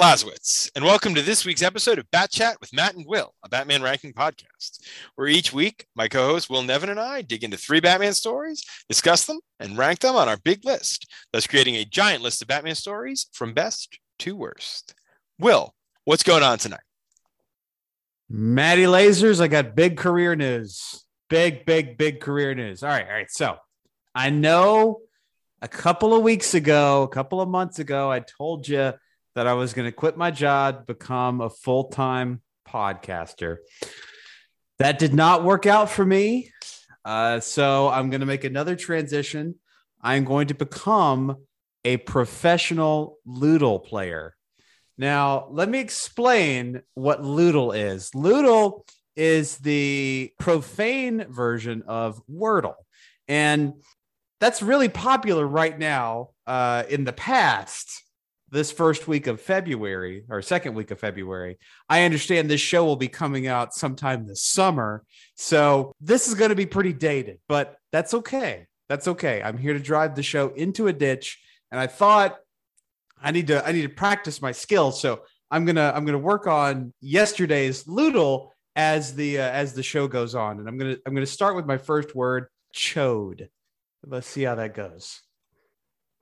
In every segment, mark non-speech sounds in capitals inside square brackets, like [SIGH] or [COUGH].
Lazowitz, and welcome to this week's episode of Bat Chat with Matt and Will, a Batman ranking podcast, where each week my co host Will Nevin and I dig into three Batman stories, discuss them, and rank them on our big list, thus creating a giant list of Batman stories from best to worst. Will, what's going on tonight? Matty Lasers, I got big career news. Big, big, big career news. All right, all right. So I know a couple of weeks ago, a couple of months ago, I told you that I was going to quit my job, become a full time podcaster. That did not work out for me. Uh, so I'm going to make another transition. I'm going to become a professional Lewdle player. Now, let me explain what Lewdle is. Lewdle is the profane version of Wordle. And that's really popular right now. Uh, in the past, this first week of February or second week of February. I understand this show will be coming out sometime this summer. So this is going to be pretty dated, but that's okay. That's okay. I'm here to drive the show into a ditch. And I thought I need to I need to practice my skills. So I'm gonna I'm gonna work on yesterday's Lewdle as the uh, as the show goes on. And I'm gonna I'm gonna start with my first word, chode. Let's see how that goes.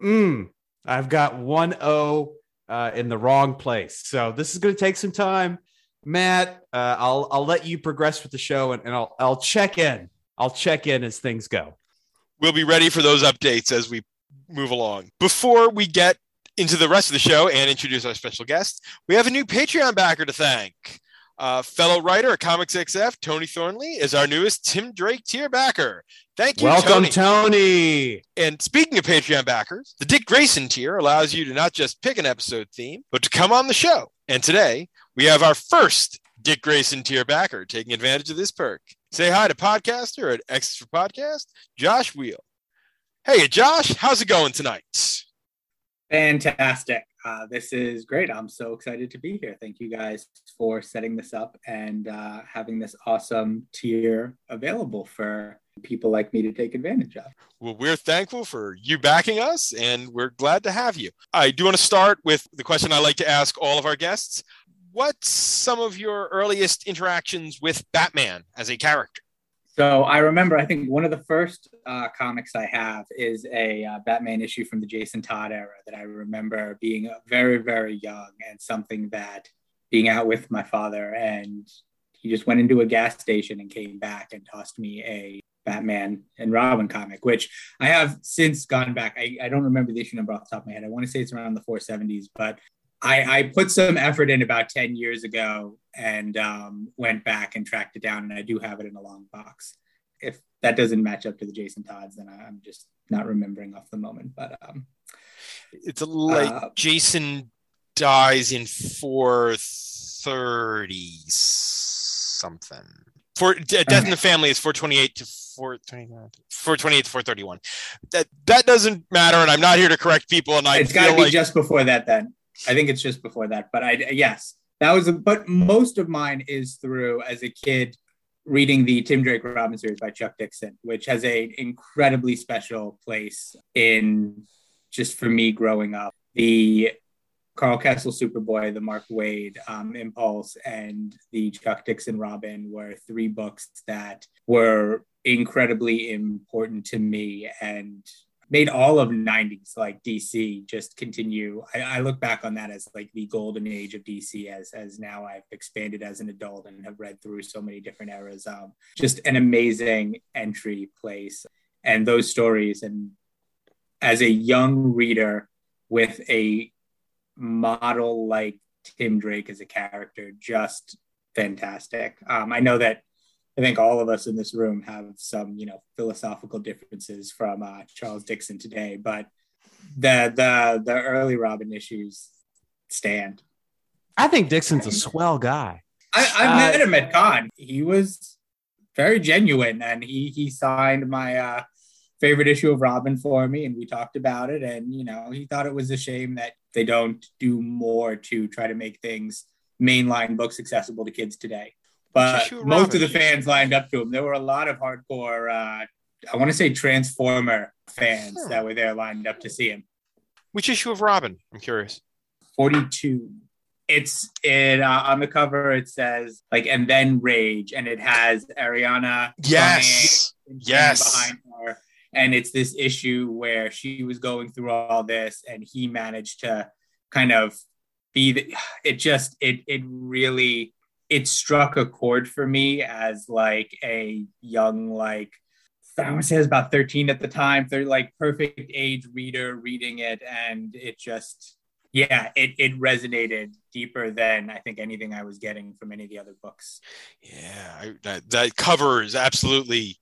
Mm, I've got one O uh, in the wrong place. So this is going to take some time. Matt, uh, I'll I'll let you progress with the show and, and I'll I'll check in. I'll check in as things go. We'll be ready for those updates as we move along. Before we get into the rest of the show and introduce our special guest, we have a new Patreon backer to thank. Uh, fellow writer at Comics XF, Tony Thornley, is our newest Tim Drake tier backer. Thank you, Welcome, Tony. Tony. And speaking of Patreon backers, the Dick Grayson tier allows you to not just pick an episode theme, but to come on the show. And today we have our first Dick Grayson tier backer taking advantage of this perk. Say hi to podcaster at X for Podcast, Josh Wheel. Hey, Josh, how's it going tonight? Fantastic. Uh, this is great. I'm so excited to be here. Thank you guys for setting this up and uh, having this awesome tier available for people like me to take advantage of. Well, we're thankful for you backing us and we're glad to have you. I do want to start with the question I like to ask all of our guests. What's some of your earliest interactions with Batman as a character? So I remember, I think one of the first uh, comics I have is a uh, Batman issue from the Jason Todd era that I remember being very, very young and something that being out with my father and he just went into a gas station and came back and tossed me a Batman and Robin comic, which I have since gone back. I, I don't remember the issue number off the top of my head. I want to say it's around the 470s, but I, I put some effort in about 10 years ago and um, went back and tracked it down, and I do have it in a long box. If that doesn't match up to the Jason Todds, then I, am just not remembering off the moment. But um, it's a like uh, Jason dies in 430 something. For Death okay. in the Family is 428 to 429 428 to 431. That that doesn't matter, and I'm not here to correct people. And I it's got to be like, just before that then. I think it's just before that, but I yes, that was. A, but most of mine is through as a kid reading the Tim Drake Robin series by Chuck Dixon, which has a incredibly special place in just for me growing up. The Karl Kesel Superboy, the Mark Waid um, Impulse, and the Chuck Dixon Robin were three books that were incredibly important to me and made all of 90s like dc just continue. I, I, look back on that as like the golden age of dc as as now i've expanded as an adult and have read through so many different eras um, just an amazing entry place. And those stories and as a young reader with a model like tim drake as a character just fantastic. Um, i know that I think all of us in this room have some, you know, philosophical differences from uh, Charles Dixon today, but the the the early Robin issues stand. I think Dixon's a swell guy. I, I uh, met him at con. He was very genuine, and he he signed my uh, favorite issue of Robin for me, and we talked about it. And you know, he thought it was a shame that they don't do more to try to make things mainline books accessible to kids today but most of the fans lined up to him. There were a lot of hardcore, uh, I want to say Transformer fans huh. that were there lined up to see him. Which issue of Robin? I'm curious. 42. It's it uh, on the cover. It says like and then rage, and it has Ariana. Yes. Yes. behind her, and it's this issue where she was going through all this, and he managed to kind of be. The, it just it it really it struck a chord for me as like a young like I want to say I was about 13 at the time. They're like perfect age reader reading it, and it just yeah, it it resonated deeper than I think anything I was getting from any of the other books. Yeah, I, that that cover is absolutely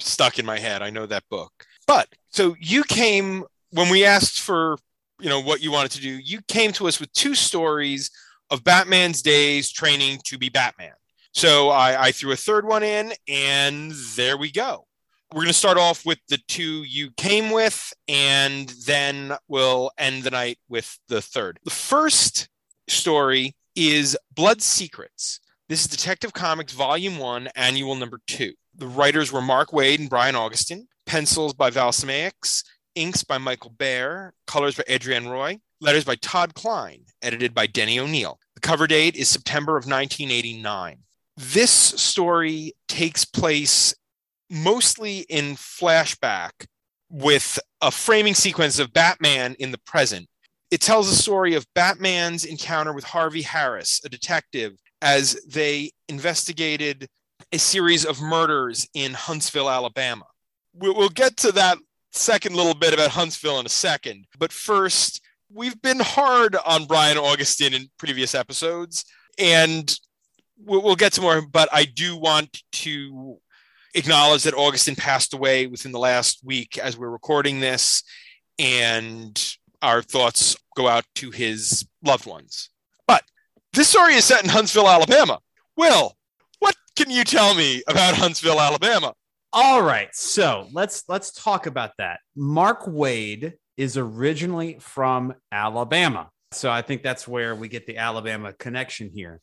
stuck in my head. I know that book. But so you came when we asked for you know what you wanted to do. You came to us with two stories of Batman's days training to be Batman. So I, I threw a third one in, and there we go. We're going to start off with the two you came with, and then we'll end the night with the third. The first story is Blood Secrets. This is Detective Comics Volume 1, Annual Number 2. The writers were Mark Waid and Brian Augustyn, pencils by Val Semeiks, inks by Michael Baer, colors by Adrienne Roy, letters by Todd Klein, edited by Denny O'Neil. The cover date is September of 1989. This story takes place mostly in flashback with a framing sequence of Batman in the present. It tells the story of Batman's encounter with Harvey Harris, a detective, as they investigated a series of murders in Huntsville, Alabama. We'll get to that second little bit about Huntsville in a second. But first, we've been hard on Brian Augustyn in previous episodes, and we'll, get to more. But I do want to acknowledge that Augustyn passed away within the last week as we're recording this, and our thoughts go out to his loved ones. But this story is set in Huntsville, Alabama. Will, what can you tell me about Huntsville, Alabama? All right, so let's let's talk about that. Mark Waid is originally from Alabama. So I think that's where we get the Alabama connection here.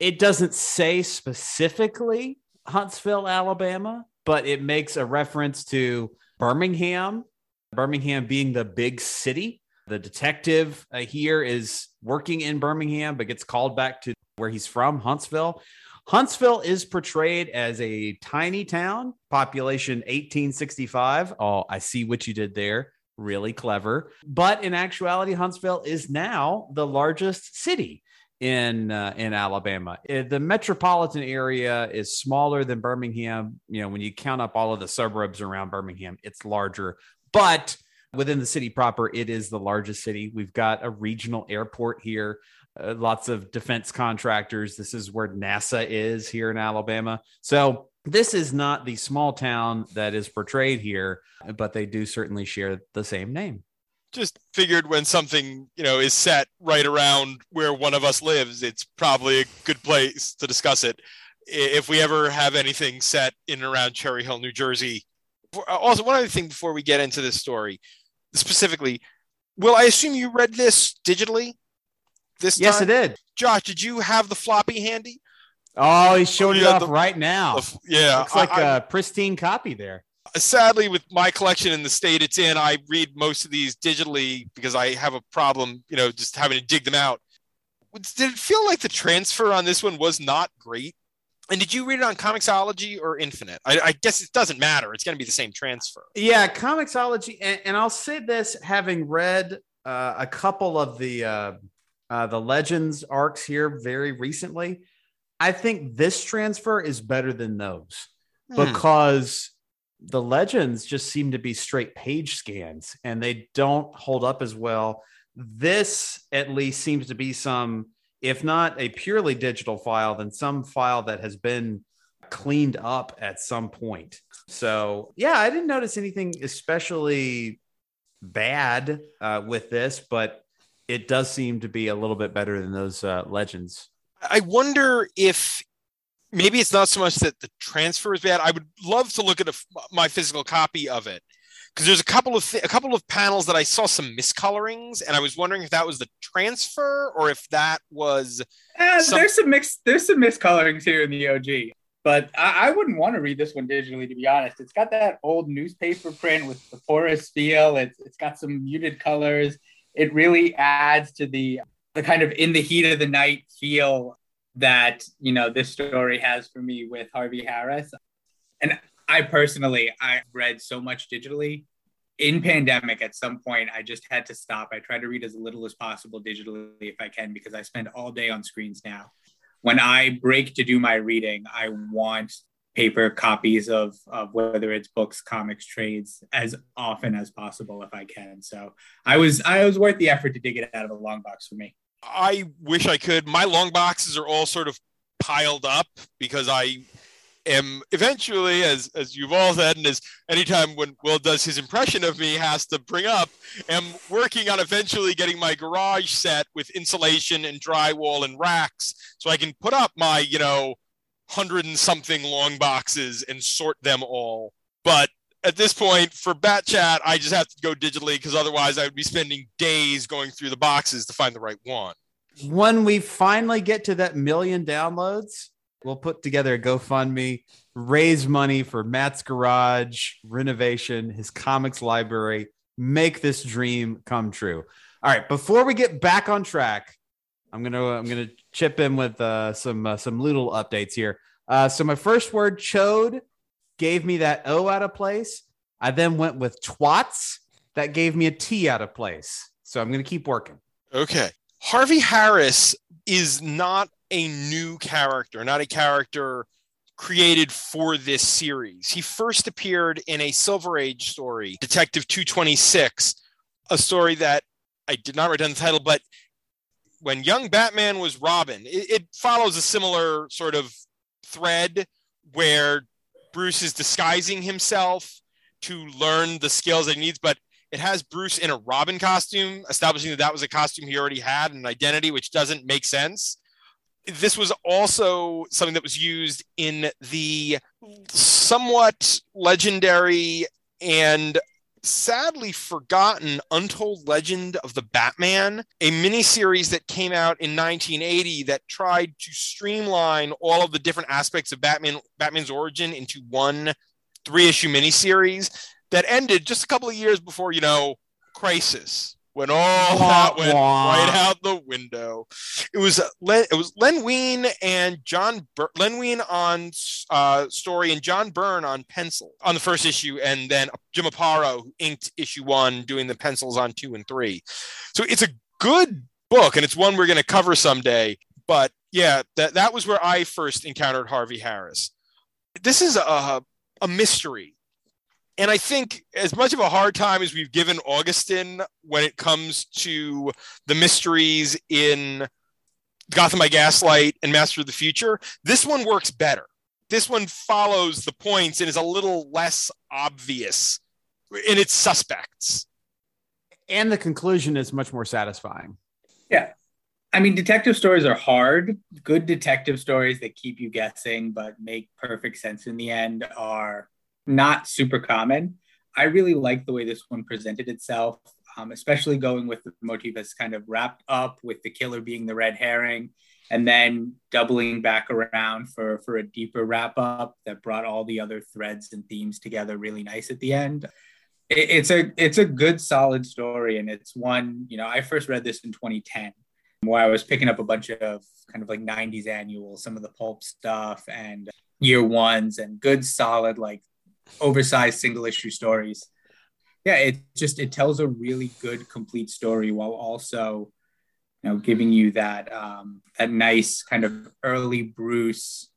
It doesn't say specifically Huntsville, Alabama, but it makes a reference to Birmingham, Birmingham being the big city. The detective uh, here is working in Birmingham, but gets called back to where he's from, Huntsville. Huntsville is portrayed as a tiny town, population 1865. Oh, I see what you did there. Really clever. But in actuality, Huntsville is now the largest city in uh, in Alabama. Uh, the metropolitan area is smaller than Birmingham. You know, when you count up all of the suburbs around Birmingham, it's larger. But within the city proper, it is the largest city. We've got a regional airport here. Uh, lots of defense contractors. This is where NASA is here in Alabama. So this is not the small town that is portrayed here, but they do certainly share the same name. Just figured when something, you know, is set right around where one of us lives, it's probably a good place to discuss it. If we ever have anything set in and around Cherry Hill, New Jersey. Uh, also, one other thing before we get into this story, specifically, Will, I assume you read this digitally this Yes, time? it did. Josh, did you have the floppy handy? Oh, he's showing it yeah, off the- right now. The yeah, Looks like I- a pristine copy there. sadly with my collection in the state it's in i read most of these digitally because i have a problem you know just having to dig them out. Did it feel like the transfer on this one was not great? And did you read it on comixology or infinite? I, I guess it doesn't matter. It's going to be the same transfer. Yeah, Comixology, and, and I'll say this: having read uh, a couple of the uh, uh, the Legends arcs here very recently, I think this transfer is better than those Hmm. because the Legends just seem to be straight page scans, and they don't hold up as well. This at least seems to be some, if not a purely digital file, then some file that has been cleaned up at some point. So yeah, I didn't notice anything especially bad uh, with this, but it does seem to be a little bit better than those uh, legends. I wonder if maybe it's not so much that the transfer is bad i would love to look at a my physical copy of it because there's a couple of th- a couple of panels that i saw some miscolorings and i was wondering if that was the transfer or if that was Uh, Some- there's some mixed there's some miscolorings here in the OG, but I, I wouldn't want to read this one digitally to be honest. It's got that old newspaper print with the porous feel. It's it's got some muted colors. it really adds to the the kind of in the heat of the night feel that you know this story has for me with Harvey Harris. And I personally I read so much digitally. In pandemic, at some point, I just had to stop. I try to read as little as possible digitally if I can because I spend all day on screens now. When I break to do my reading, I want paper copies of, of whether it's books, comics, trades as often as possible if I can. So I was I was worth the effort to dig it out of a long box for me. I wish I could. My long boxes are all sort of piled up because I am eventually, as as you've all said, and as anytime when Will does his impression of me has to bring up, am working on eventually getting my garage set with insulation and drywall and racks so I can put up my, you know, hundred and something long boxes and sort them all. But at this point, for Bat Chat, I just have to go digitally because otherwise I would be spending days going through the boxes to find the right one. When we finally get to that million downloads, we'll put together a GoFundMe, raise money for Matt's garage renovation, his comics library, make this dream come true. All right, before we get back on track, I'm gonna I'm gonna chip in with uh, some uh, some little updates here. Uh, so my first word, chode, gave me that O out of place. I then went with twats. That gave me a T out of place. So I'm gonna keep working. Okay. Harvey Harris is not a new character, not a character created for this series. He first appeared in a Silver Age story, Detective 226, a story that I did not write down the title, but when young Batman was Robin, it, it follows a similar sort of thread where Bruce is disguising himself to learn the skills that he needs, but it has Bruce in a Robin costume, establishing that that was a costume he already had, and an identity, which doesn't make sense. This was also something that was used in the somewhat legendary and sadly forgotten Untold Legend of the Batman, a miniseries that came out in 1980 that tried to streamline all of the different aspects of Batman Batman's origin into one three-issue miniseries that ended just a couple of years before, you know, Crisis when all that went right out the window. It was Len, it was Len Wein and John Bur- Len Wein on uh, story and John Byrne on pencil on the first issue, and then Jim Aparo who inked issue one, doing the pencils on two and three. So it's a good book, and it's one we're going to cover someday. But yeah, that that was where I first encountered Harvey Harris. This is a a mystery and I think as much of a hard time as we've given Augustyn when it comes to the mysteries in Gotham by Gaslight and Master of the Future, this one works better. This one follows the points and is a little less obvious in its suspects. And the conclusion is much more satisfying. Yeah. I mean, detective stories are hard. Good detective stories that keep you guessing but make perfect sense in the end are not super common. I really like the way this one presented itself, um, especially going with the motif that's kind of wrapped up with the killer being the red herring and then doubling back around for, for a deeper wrap up that brought all the other threads and themes together really nice at the end. It, it's a it's a good solid story and it's one, you know, I first read this in 2010 where I was picking up a bunch of kind of like 90s annuals, some of the pulp stuff and year ones and good solid like oversized single issue stories. Yeah, it just it tells a really good complete story while also you know giving you that um, that nice kind of early Bruce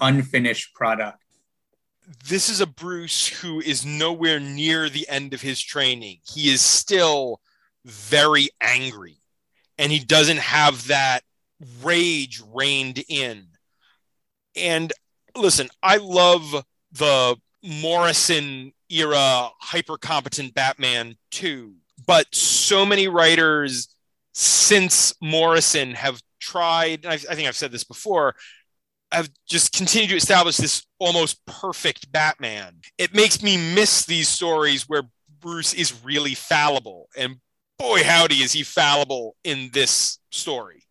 unfinished product. This is a Bruce who is nowhere near the end of his training. He is still very angry and he doesn't have that rage reined in. And listen, I love the Morrison era hyper competent Batman too. But so many writers since Morrison have tried, I, I think I've said this before, have just continued to establish this almost perfect Batman. It makes me miss these stories where Bruce is really fallible. And boy, howdy, is he fallible in this story.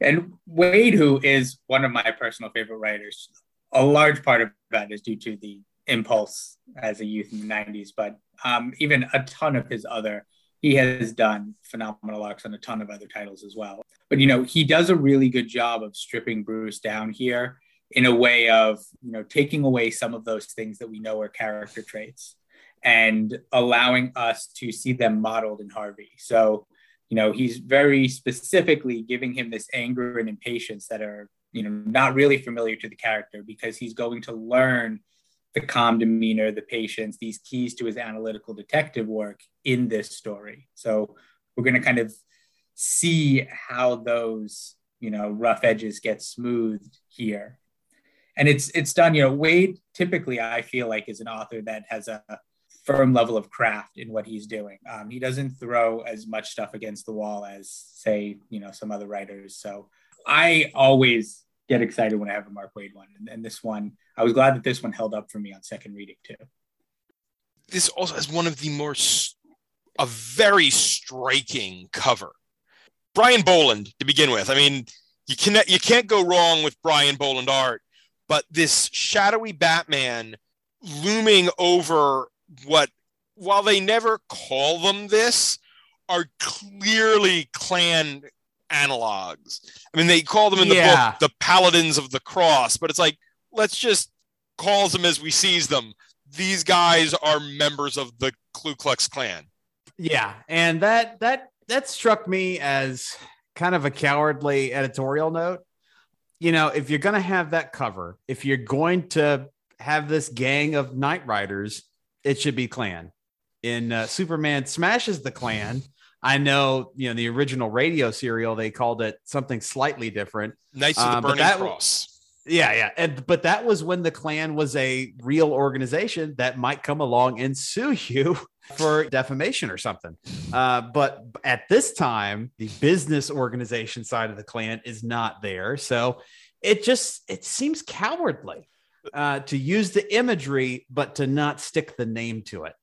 And Waid, who is one of my personal favorite writers, a large part of that is due to the impulse as a youth in the 90s, but um, even a ton of his other he has done phenomenal arcs on a ton of other titles as well. But you know, he does a really good job of stripping Bruce down here in a way of you know taking away some of those things that we know are character traits and allowing us to see them modeled in Harvey. So, you know, he's very specifically giving him this anger and impatience that are, you know, not really familiar to the character because he's going to learn the calm demeanor, the patience, these keys to his analytical detective work in this story. So we're going to kind of see how those, you know, rough edges get smoothed here. And it's it's done, you know, Waid typically I feel like is an author that has a firm level of craft in what he's doing. Um, he doesn't throw as much stuff against the wall as say, you know, some other writers. So I always get excited when I have a Mark Waid one. And, and this one, I was glad that this one held up for me on second reading too. This also has one of the more, a very striking cover. Brian Bolland to begin with. I mean, you can you can't go wrong with Brian Bolland art, but this shadowy Batman looming over what, while they never call them this, are clearly Klan analogs. I mean, they call them in the Yeah. book the Paladins of the Cross, but it's like, let's just call them as we seize them. These guys are members of the Ku Klux Klan. Yeah, and that that that struck me as kind of a cowardly editorial note. You know, if you're going to have that cover, if you're going to have this gang of Knight Riders, it should be Klan. In uh, Superman smashes the Klan. I know, you know, the original radio serial they called it something slightly different. Knights of the Uh, Burning that- Cross. Yeah, yeah. And but that was when the Klan was a real organization that might come along and sue you [LAUGHS] for defamation or something. Uh, but at this time, the business organization side of the Klan is not there. So it just it seems cowardly uh, to use the imagery, but to not stick the name to it.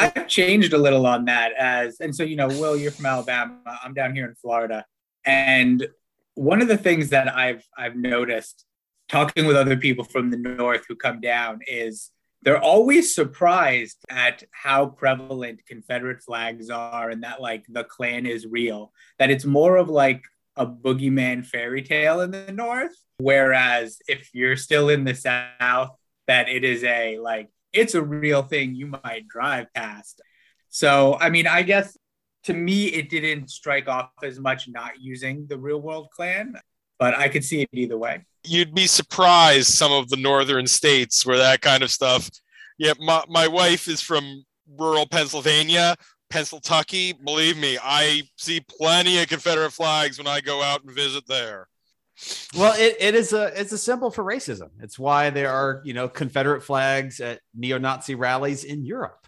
I've changed a little on that as, and so, you know, Will, you're from Alabama. I'm down here in Florida. And one of the things that I've, I've noticed talking with other people from the North who come down is they're always surprised at how prevalent Confederate flags are and that like the Klan is real, that it's more of like a boogeyman fairy tale in the North. Whereas if you're still in the South, that it is a like, it's a real thing you might drive past. So, I mean, I guess to me, it didn't strike off as much not using the real world Klan, but I could see it either way. You'd be surprised some of the northern states where that kind of stuff. Yeah, my, my wife is from rural Pennsylvania, Pennsylvania. Believe me, I see plenty of Confederate flags when I go out and visit there. Well, it, it is a it's a symbol for racism. It's why there are you know Confederate flags at neo-Nazi rallies in Europe.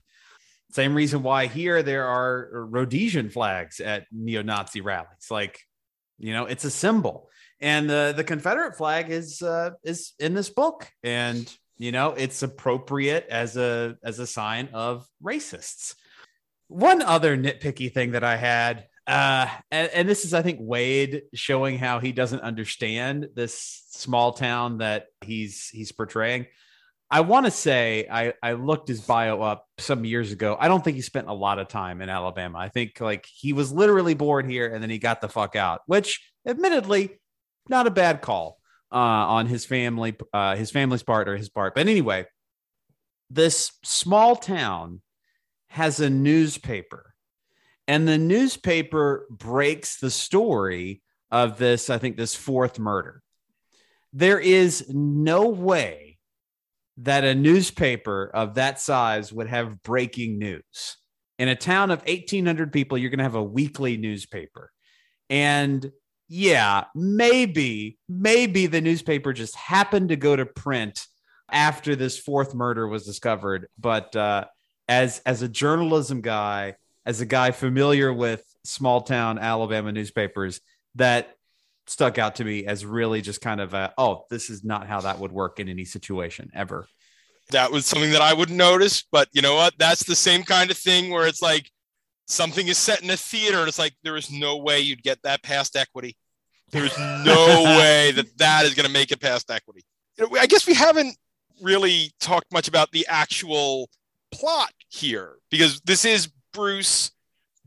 Same reason why here there are Rhodesian flags at neo-Nazi rallies. Like, you know, it's a symbol, and the the Confederate flag is uh, is in this book, and you know it's appropriate as a as a sign of racists. One other nitpicky thing that I had uh and, and this is i think Waid showing how he doesn't understand this small town that he's he's portraying. I want to say i i looked his bio up some years ago. I don't think he spent a lot of time in alabama. I think like he was literally born here and then he got the fuck out which admittedly not a bad call uh on his family uh his family's part or his part. But anyway this small town has a newspaper and the newspaper breaks the story of this i think this fourth murder. There is no way that a newspaper of that size would have breaking news. In a town of 1800 people you're going to have a weekly newspaper. And yeah maybe maybe the newspaper just happened to go to print after this fourth murder was discovered. But uh, as as a journalism guy as a guy familiar with small town Alabama newspapers, that stuck out to me as really just kind of a, oh, this is not how that would work in any situation ever. That was something that I wouldn't notice, but you know what? That's the same kind of thing where it's like something is set in a theater and it's like there is no way you'd get that past equity. There's no [LAUGHS] way that that is going to make it past equity. You know, I guess we haven't really talked much about the actual plot here because this is Bruce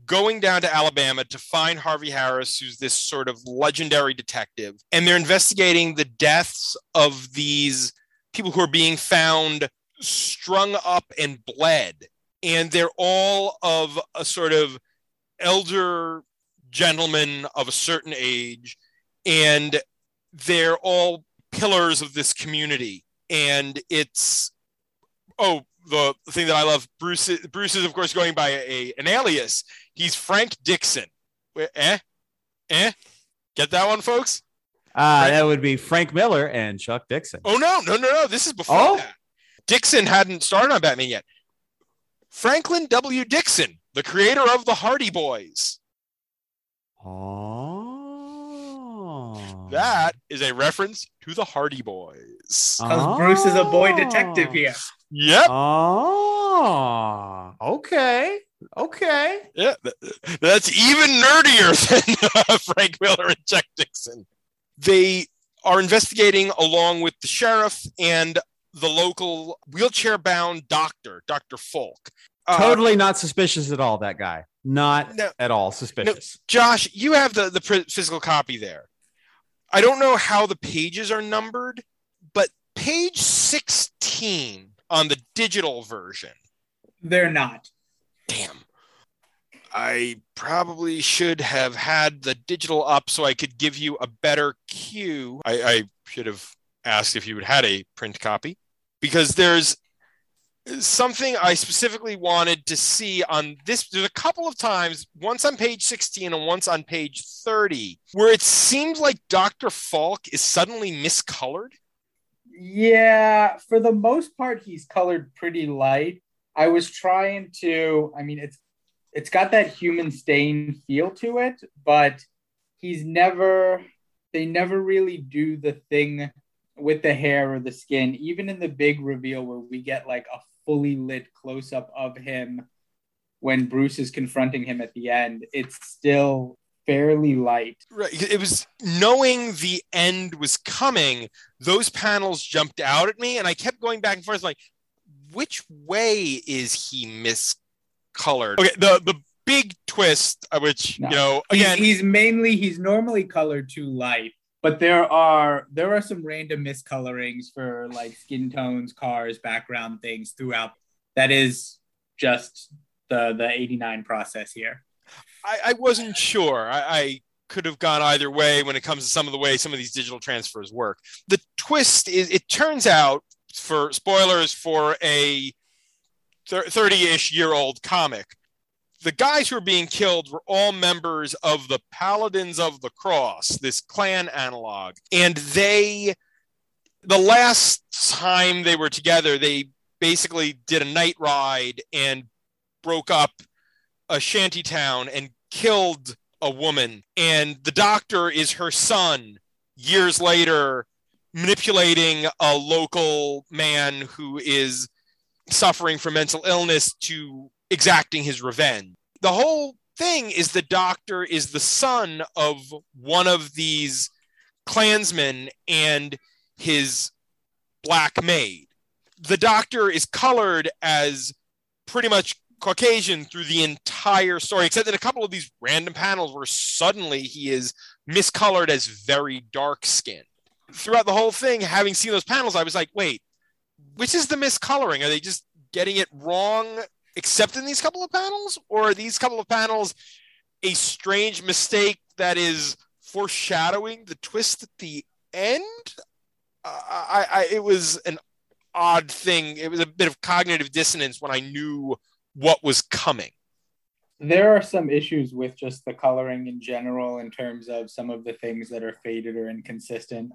going down to Alabama to find Harvey Harris, who's this sort of legendary detective, and they're investigating the deaths of these people who are being found strung up and bled. And they're all of a sort of elder gentlemen of a certain age, and they're all pillars of this community. And it's oh, the thing that I love, Bruce. Bruce is of course going by a, an alias. He's Frank Dixon. Eh, eh. Get that one, folks. Uh, Frank- that would be Frank Miller and Chuck Dixon. Oh no, no, no, no! This is before Oh. that. Dixon hadn't started on Batman yet. Franklin W. Dixon, the creator of the Hardy Boys. Oh. That is a reference to the Hardy Boys. Because Bruce is a boy Oh. detective here. Yep. Oh, okay. Okay. Yeah, that's even nerdier [LAUGHS] than uh, Frank Miller and Chuck Dixon. They are investigating along with the sheriff and the local wheelchair bound doctor, Dr. Falk. Uh, Totally not suspicious at all, that guy. Not No. at all suspicious. Josh, you have the, the physical copy there. I don't know how the pages are numbered, but page 16 on the digital version. They're not. damn. I probably should have had the digital up so i could give you a better cue i, I should have asked if you had had a print copy because there's something i specifically wanted to see on this. There's a couple of times once on page 16 and once on page 30 where it seems like dr falk is suddenly miscolored Yeah, for the most part, he's colored pretty light. I was trying to, I mean, it's it's got that human stain feel to it, but he's never they never really do the thing with the hair or the skin, even in the big reveal where we get like a fully lit close up of him when Bruce is confronting him at the end. It's still fairly light. Right. It was knowing the end was coming. Those panels jumped out at me, and I kept going back and forth, like, which way is he miscolored? Okay. The the big twist, uh, which No. you know, He's, again, he's mainly he's normally colored too light, but there are there are some random miscolorings for like skin tones, cars, background things throughout. That is just the the 89 process here. I, I wasn't sure. I, I could have gone either way when it comes to some of the way some of these digital transfers work. The twist is, it turns out, for spoilers for a 30-ish year old comic, the guys who are being killed were all members of the Paladins of the Cross, this Klan analog. And they, the last time they were together, they basically did a night ride and broke up a shanty town and killed a woman. And the doctor is her son years later, manipulating a local man who is suffering from mental illness to exacting his revenge. The whole thing is the doctor is the son of one of these clansmen and his black maid. The doctor is colored as pretty much Caucasian through the entire story, except in a couple of these random panels where suddenly he is miscolored as very dark skinned. Throughout the whole thing, having seen those panels, I was like, wait, which is the miscoloring? Are they just getting it wrong except in these couple of panels? Or are these couple of panels a strange mistake that is foreshadowing the twist at the end? I, I, it was an odd thing. It was a bit of cognitive dissonance when I knew what was coming. There are some issues with just the coloring in general in terms of some of the things that are faded or inconsistent.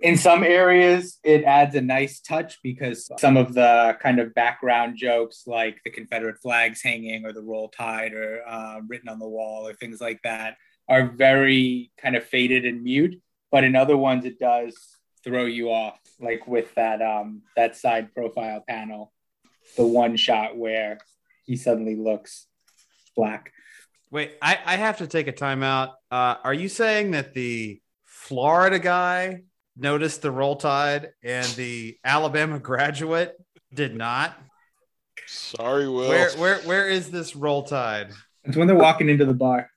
In some areas, it adds a nice touch because some of the kind of background jokes, like the Confederate flags hanging or the roll tide or uh, written on the wall or things like that, are very kind of faded and mute. But in other ones, it does throw you off, like with that um, that side profile panel, the one shot where he suddenly looks black. Wait, I, I have to take a timeout. Uh, are you saying that the Florida guy noticed the roll tide and the Alabama graduate did not? Sorry, Will. Where where where is this roll tide? It's when they're walking into the bar.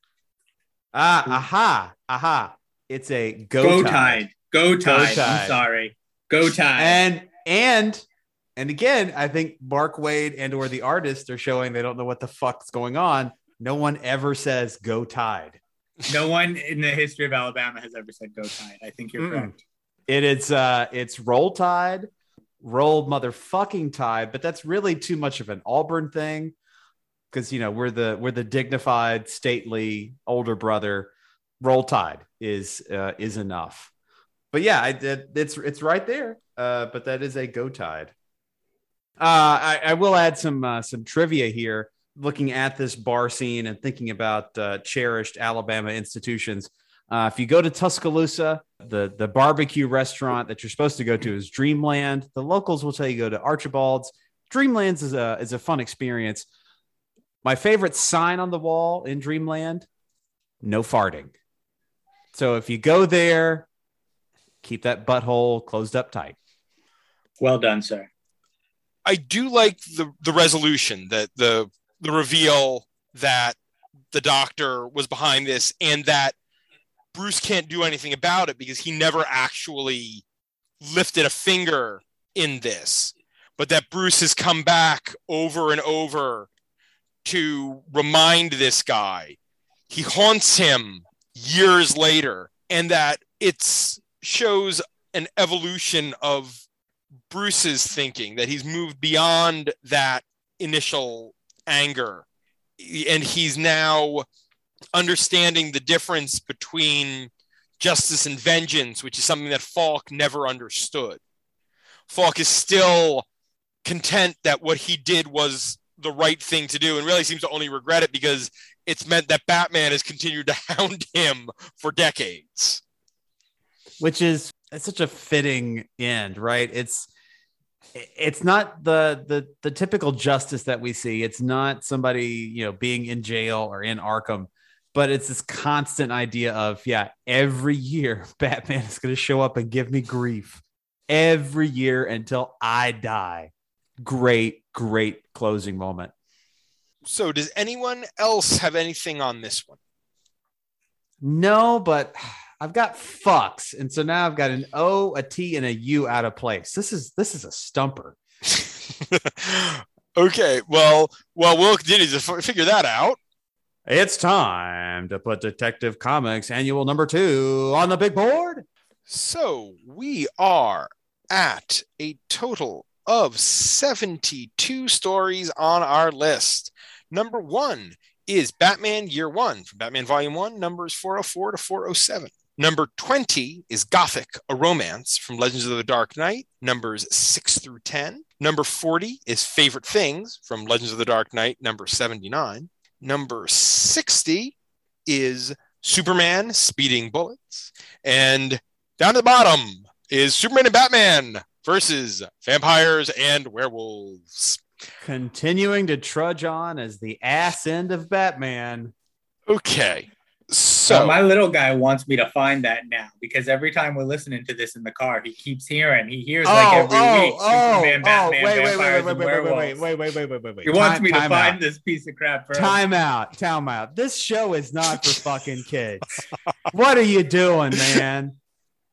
Ah, aha, aha. It's a go, Go tide. Tide. Go Tide. Tide. I'm sorry. Go Tide. And and and again, I think Mark Waid and or the artist are showing they don't know what the fuck's going on. No one ever says go tide. no one in the history of Alabama has ever said Go Tide. I think you're Mm-mm. correct. It is uh it's roll tide, roll motherfucking tide, but that's really too much of an Auburn thing. Because you know, we're the we're the dignified, stately older brother. Roll tide is uh is enough. But yeah, I, it, it's it's right there. Uh, but that is a go tide. Uh, I, I will add some uh, some trivia here. Looking at this bar scene and thinking about uh, cherished Alabama institutions, uh, if you go to Tuscaloosa, the the barbecue restaurant that you're supposed to go to is Dreamland. The locals will tell you go to Archibald's. Dreamland's is a is a fun experience. My favorite sign on the wall in Dreamland: no farting. So if you go there, keep that butthole closed up tight. Well done, sir. I do like the the resolution that the the reveal that the doctor was behind this and that Bruce can't do anything about it because he never actually lifted a finger in this, but that Bruce has come back over and over to remind this guy. He haunts him years later, and that it's shows an evolution of Bruce's thinking that he's moved beyond that initial anger and he's now understanding the difference between justice and vengeance, which is something that Falk never understood. Falk is still content that what he did was the right thing to do and really seems to only regret it because it's meant that Batman has continued to [LAUGHS] hound him for decades. which is such a fitting end, right? It's it's not the the the typical justice that we see. It's not somebody you know being in jail or in Arkham, but it's this constant idea of yeah, every year [LAUGHS] Batman is going to show up and give me grief every year until I die. Great, great closing moment. So, does anyone else have anything on this one? No, but I've got fucks, and so now I've got an O, a T, and a U out of place. This is this is a stumper. [LAUGHS] okay, well, well, we'll continue to f- figure that out. It's time to put Detective Comics Annual Number Two on the big board. So we are at a total of 72 stories on our list. Number one is Batman Year One from Batman Volume One, numbers 404 to 407. Number 20 is Gothic, a romance from Legends of the Dark Knight, numbers 6 through 10. Number 40 is Favorite Things from Legends of the Dark Knight, number 79. Number 60 is Superman Speeding Bullets. And down at the bottom is Superman and Batman versus vampires and werewolves. Continuing to trudge on as the ass end of Batman. Okay. So So my little guy wants me to find that now because every time we're listening to this in the car, he keeps hearing. He hears like oh, every week oh, Superman, oh, Batman, wait, wait, wait, vampires, wait, and wait, wait, wait, wait, wait, wait, wait, wait, wait. He wants me to time find out. this piece of crap for him. Time out, time out. This show is not for fucking kids. what are you doing, man?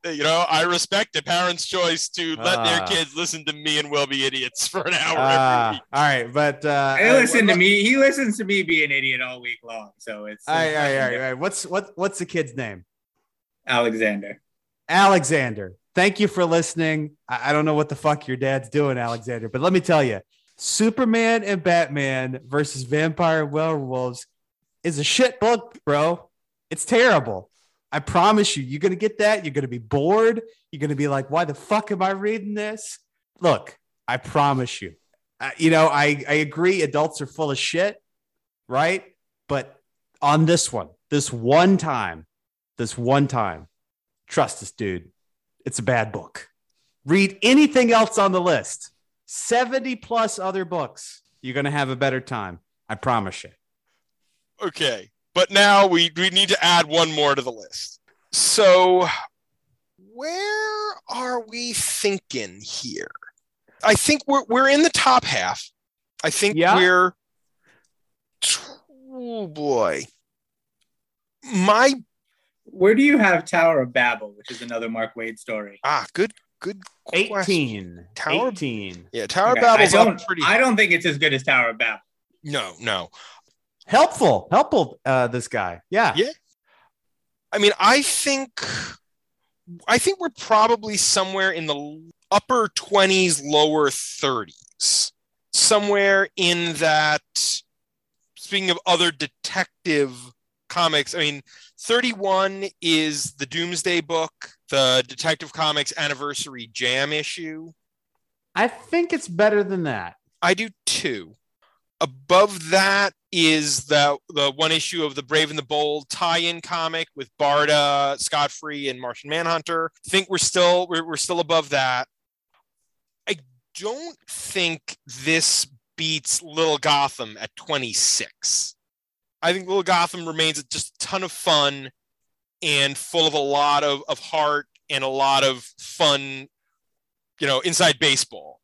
You know, I respect a parents' choice to let their Ah. kids listen to me and will be idiots [LAUGHS] for an hour Uh, every week. all right, but uh, He uh, listen to me. He listens to me be an idiot all week long. So it's, All right, it's all right, nothing all right, different. all right. What's what? What's the kid's name? Alexander. Alexander. Thank you for listening. I, I don't know what the fuck your dad's doing, Alexander, but let me tell you, Superman and Batman versus Vampire Werewolves is a shit book, bro. It's terrible. I promise you, you're gonna get that. You're gonna be bored. You're gonna be like, "Why the fuck am I reading this?" Look, I promise you. Uh, you know, I I agree. Adults are full of shit, right? But on this one, this one time, this one time, trust us, dude. It's a bad book. Read anything else on the list. 70 plus other books. You're going to have a better time. I promise you. Okay. But now we, we need to add one more to the list. So, where are we thinking here? I think we're, we're in the top half. I think Yeah. we're. Oh boy. My Where do you have Tower of Babel, which is another Mark Waid story? ah, good, good. question. 18. Tower- 18. Yeah, Tower Okay, of Babel's I up don't, pretty. I don't think it's as good as Tower of Babel. no, no. Helpful. Helpful, uh, this guy. Yeah. Yeah. I mean, I think, I think we're probably somewhere in the upper twenties, lower thirties, somewhere in that. Speaking of other detective comics, I mean, 31 is the Doomsday book, the Detective Comics Anniversary Jam issue. I think it's better than that. I do too. Above that is the the one issue of the Brave and the Bold tie-in comic with Barda, Scott Free, and Martian Manhunter. I think we're still we're, we're still above that. I don't think this beats Little Gotham at 26. I think Little Gotham remains just a ton of fun and full of a lot of, of heart and a lot of fun, you know, inside baseball.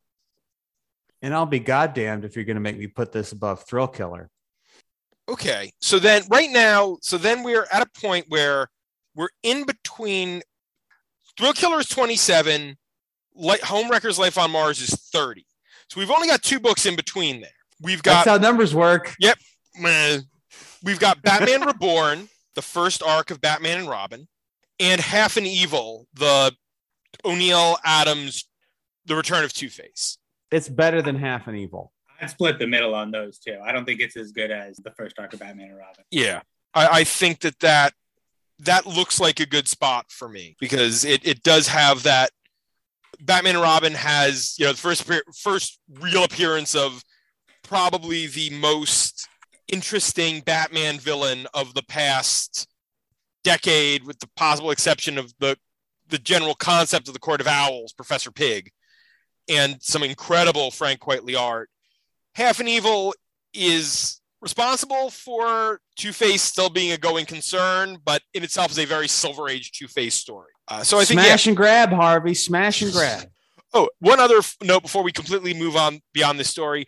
And I'll be goddamned if you're going to make me put this above Thrill Killer. Okay. So then right now, so then we're at a point where we're in between Thrill Killer is 27, Light, Home Wreckers Life on Mars is 30. So we've only got two books in between there. We've got That's how numbers work. meh. we've got Batman Reborn, [LAUGHS] the first arc of Batman and Robin, and Half an Evil, the O'Neil Adams, the Return of Two Face. It's better than half an evil. I'd split the middle on those two. I don't think it's as good as the first arc Batman and Robin. Yeah, I, I think that that that looks like a good spot for me because it it does have that. Batman and Robin has you know the first first real appearance of probably the most interesting Batman villain of the past decade, with the possible exception of the the general concept of the Court of Owls, Professor Pyg, and some incredible Frank Quitely art. Half an Evil is responsible for Two Face still being a going concern, but in itself is a very Silver Age Two Face story. Uh, so I think yeah. Smash and grab, Harvey. Smash and grab. Oh, one other f- note before we completely move on beyond this story.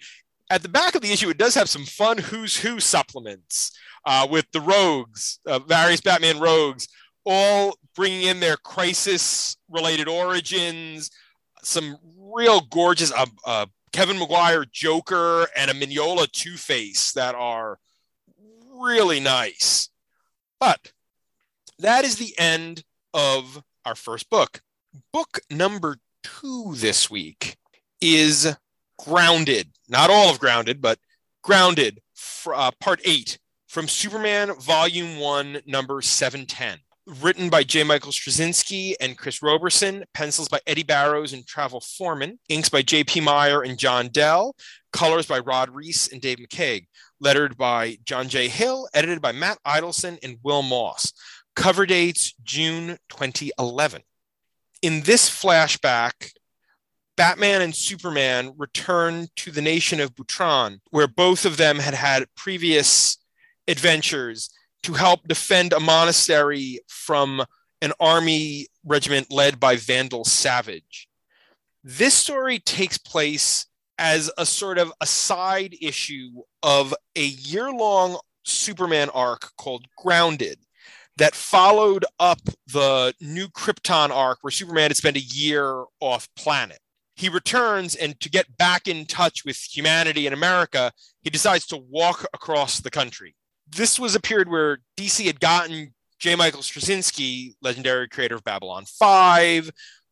At the back of the issue, it does have some fun Who's Who supplements uh, with the rogues, uh, various Batman rogues, all bringing in their crisis related origins, some real gorgeous uh, uh, Kevin Maguire Joker and a Mignola Two Face that are really nice. But that is the end of our first book. Book number two this week is Grounded. Not all of Grounded, but Grounded, uh, part eight from Superman Volume One, number 710. Written by J. Michael Straczynski and Chris Roberson, pencils by Eddie Barrows and Travel Foreman, inks by J.P. Meyer and John Dell, colors by Rod Reis and Dave McCaig, lettered by John J. Hill, edited by Matt Idelson and Will Moss. Cover dates June 2011. In this flashback, Batman and Superman return to the nation of Butron, where both of them had had previous adventures to help defend a monastery from an army regiment led by Vandal Savage. This story takes place as a sort of a side issue of a year long Superman arc called Grounded that followed up the new Krypton arc where Superman had spent a year off planet. He returns, and to get back in touch with humanity in America, he decides to walk across the country. This was a period where DC had gotten J. Michael Straczynski, legendary creator of Babylon 5,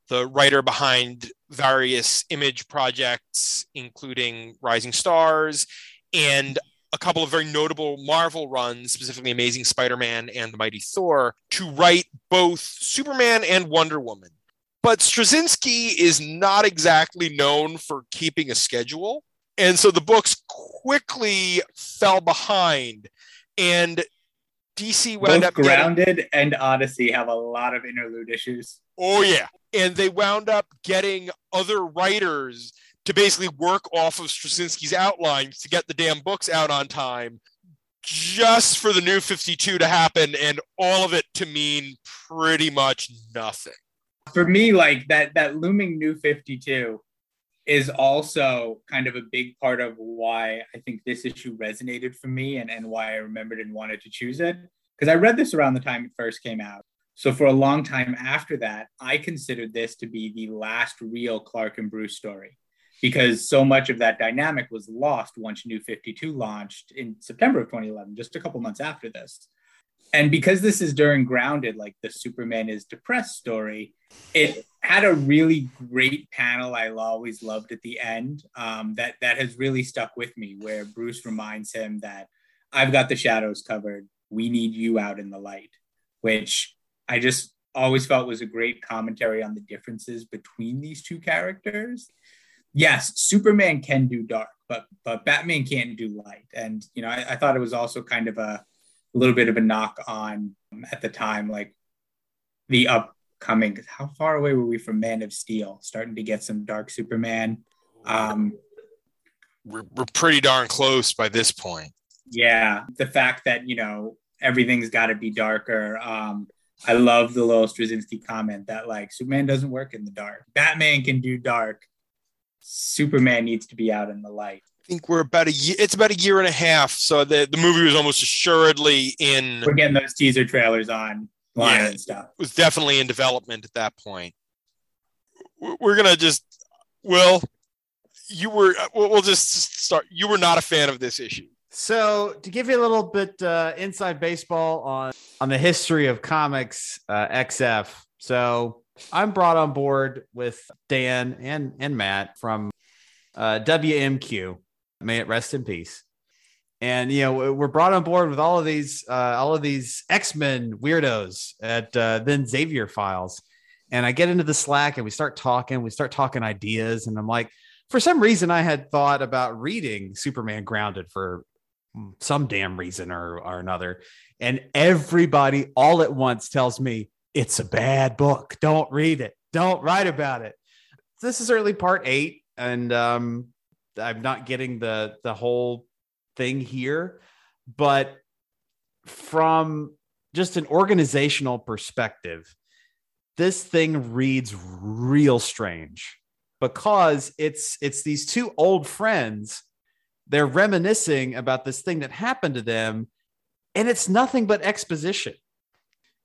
the writer behind various image projects, including Rising Stars, and a couple of very notable Marvel runs, specifically Amazing Spider Man and The Mighty Thor, to write both Superman and Wonder Woman. But Straczynski is not exactly known for keeping a schedule. And so the books quickly fell behind. And DC wound Both up getting- Grounded and Odyssey have a lot of interlude issues. Oh yeah. And they wound up getting other writers to basically work off of Straczynski's outlines to get the damn books out on time just for the new 52 to happen and all of it to mean pretty much nothing. For me, like that that looming new 52 is also kind of a big part of why I think this issue resonated for me and, and why I remembered and wanted to choose it. Because I read this around the time it first came out. So for a long time after that, I considered this to be the last real Clark and Bruce story because so much of that dynamic was lost once New 52 launched in September of 2011, just a couple months after this. And because this is during Grounded, like the Superman is depressed story, it had a really great panel I always loved at the end um, that that has really stuck with me, where Bruce reminds him that I've got the shadows covered. We need you out in the light, which I just always felt was a great commentary on the differences between these two characters. Yes, Superman can do dark, but but Batman can't do light. And you know, I, I thought it was also kind of a, a little bit of a knock on um, at the time, like the upcoming. How far away were we from Man of Steel? Starting to get some dark Superman. Um, we're, we're pretty darn close by this point. Yeah, the fact that you know everything's got to be darker. Um, I love the little Straczynski comment that like Superman doesn't work in the dark. Batman can do dark. Superman needs to be out in the light. I think we're about a year. It's about a year and a half. So the, the movie was almost assuredly in. We're getting those teaser trailers on line yeah, and stuff. It was definitely in development at that point. We're gonna just, well, you were. We'll just start. You were not a fan of this issue. So to give you a little bit uh, inside baseball on on the history of comics uh, XF. So I'm brought on board with Dan and and Matt from uh, WMQ. May it rest in peace. And you know we're brought on board with all of these uh, all of these X Men weirdos at uh, then Xavier Files. And I get into the Slack and we start talking. We start talking ideas, and I'm like, for some reason, I had thought about reading Superman Grounded for some damn reason or, or another. And everybody all at once tells me it's a bad book. Don't read it. Don't write about it. This is early part eight, and um, I'm not getting the the whole thing here, but from just an organizational perspective, this thing reads real strange because it's it's these two old friends they're reminiscing about this thing that happened to them and it's nothing but exposition.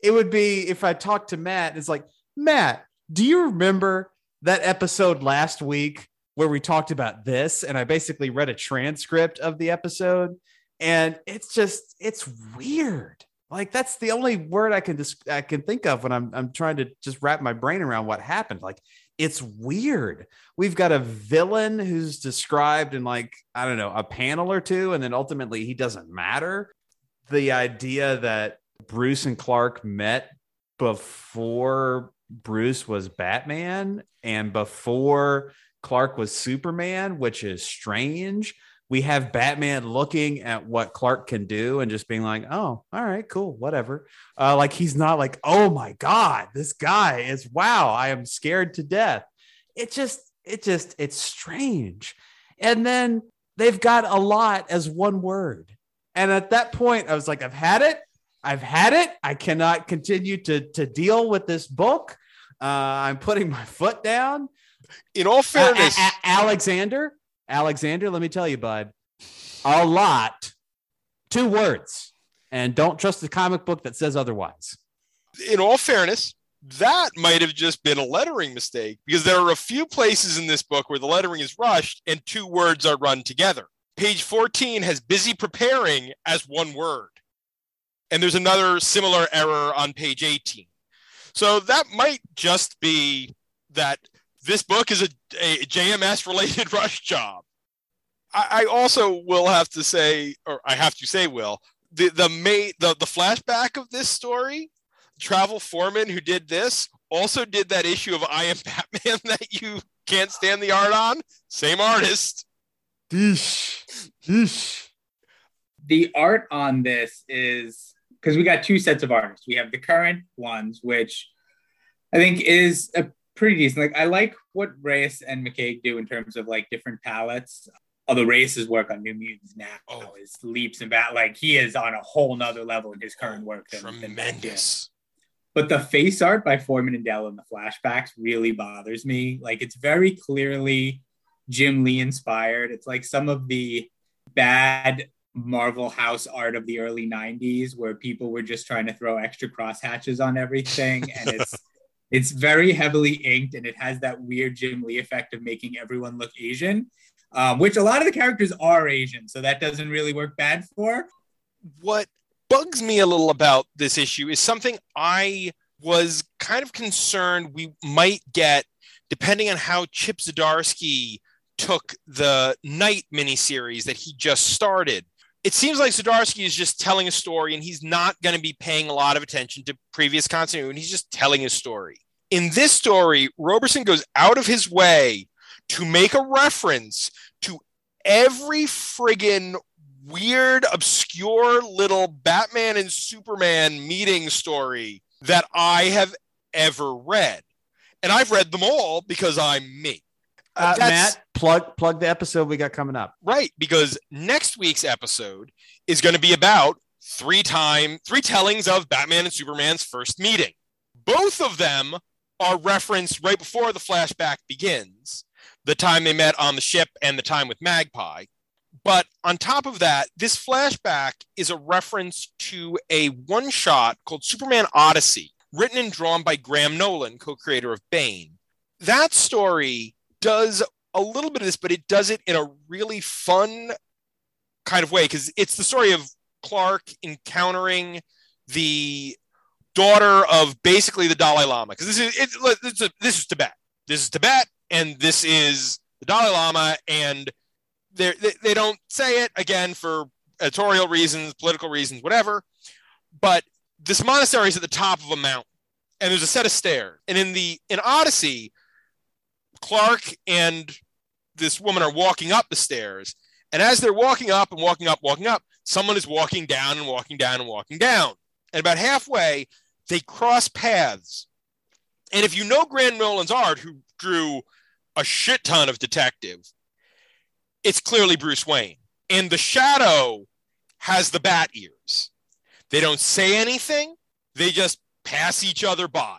It would be if i talked to matt it's like matt do you remember that episode last week where we talked about this and i basically read a transcript of the episode and it's just it's weird like that's the only word i can just i can think of when i'm i'm trying to just wrap my brain around what happened like it's weird. We've got a villain who's described in like, I don't know, a panel or two, and then ultimately he doesn't matter. The idea that Bruce and Clark met before Bruce was Batman and before Clark was Superman, which is strange. We have Batman looking at what Clark can do and just being like, oh, all right, cool, whatever. Uh, like he's not like, oh my God, this guy is wow, I am scared to death. It just, it just, it's strange. And then they've got a lot as one word. And at that point, I was like, I've had it. I've had it. I cannot continue to, to deal with this book. Uh, I'm putting my foot down. In all fairness, a- a- Alexander, Alexander, let me tell you, bud, a lot. Two words. And don't trust the comic book that says otherwise. In all fairness, that might have just been a lettering mistake because there are a few places in this book where the lettering is rushed and two words are run together. Page 14 has busy preparing as one word. And there's another similar error on page 18. So that might just be that this book is a, a JMS related [LAUGHS] rush job. I, I, also will have to say, or I have to say, Will, the the main the, the flashback of this story, Travel Foreman who did this also did that issue of I Am Batman [LAUGHS] that you can't stand the art on. Same artist. Dish. Dish. The art on this is because we got two sets of artists. We have the current ones, which I think is a pretty decent. Like I like what Reis and McCaig do in terms of like different palettes. Although Reis's work on New Mutants now oh. is leaps and bounds. Like he is on a whole nother level in his current work. Than, Tremendous. Than but the face art by Foreman and Dell in the flashbacks really bothers me. Like it's very clearly Jim Lee inspired. It's like some of the bad Marvel house art of the early 90s where people were just trying to throw extra crosshatches on everything and it's [LAUGHS] it's very heavily inked and it has that weird Jim Lee effect of making everyone look Asian, um, which a lot of the characters are Asian, so that doesn't really work bad for. What bugs me a little about this issue is something I was kind of concerned we might get, depending on how Chip Zdarsky took the Night miniseries that he just started. It seems like Zdarsky is just telling a story and he's not going to be paying a lot of attention to previous continuity and he's just telling his story. In this story, Roberson goes out of his way to make a reference to every friggin' weird, obscure little Batman and Superman meeting story that I have ever read. And I've read them all because I'm me. Uh, Matt, plug plug the episode we got coming up. Right, because next week's episode is going to be about three time three tellings of Batman and Superman's first meeting. Both of them are referenced right before the flashback begins, the time they met on the ship and the time with Magpie. But on top of that, this flashback is a reference to a one shot called Superman Odyssey, written and drawn by Graham Nolan, co creator of Bane. That story does a little bit of this, but it does it in a really fun kind of way because it's the story of Clark encountering the daughter of basically the Dalai Lama. Because this is it's, it's a, this is Tibet. This is Tibet, and this is the Dalai Lama, and they they don't say it again for editorial reasons, political reasons, whatever. But this monastery is at the top of a mountain, and there's a set of stairs. And in the in Odyssey, Clark and this woman are walking up the stairs. And as they're walking up and walking up, walking up, someone is walking down and walking down and walking down. And about halfway, they cross paths. And if you know Graham Nolan's art, who drew a shit ton of detective, it's clearly Bruce Wayne. And the shadow has the bat ears. They don't say anything, they just pass each other by.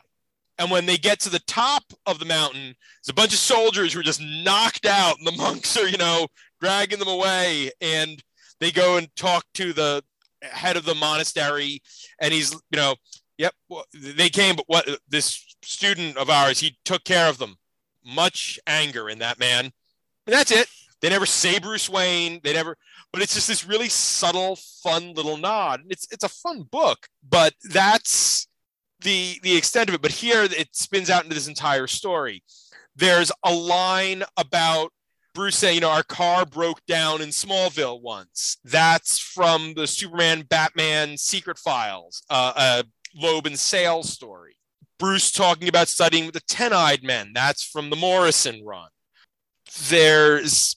And when they get to the top of the mountain, there's a bunch of soldiers who are just knocked out, and the [LAUGHS] monks are, you know, dragging them away. And they go and talk to the head of the monastery, and he's, you know, yep, well, they came, but what this student of ours, he took care of them. Much anger in that man. And that's it. They never say Bruce Wayne. They never, but it's just this really subtle, fun little nod. It's it's a fun book, but that's the the extent of it. But here it spins out into this entire story. There's a line about Bruce saying, you know, our car broke down in Smallville once. That's from the Superman Batman Secret Files, uh, a Loeb and Sales story. Bruce talking about studying with the Ten Eyed Men. That's from the Morrison run. There's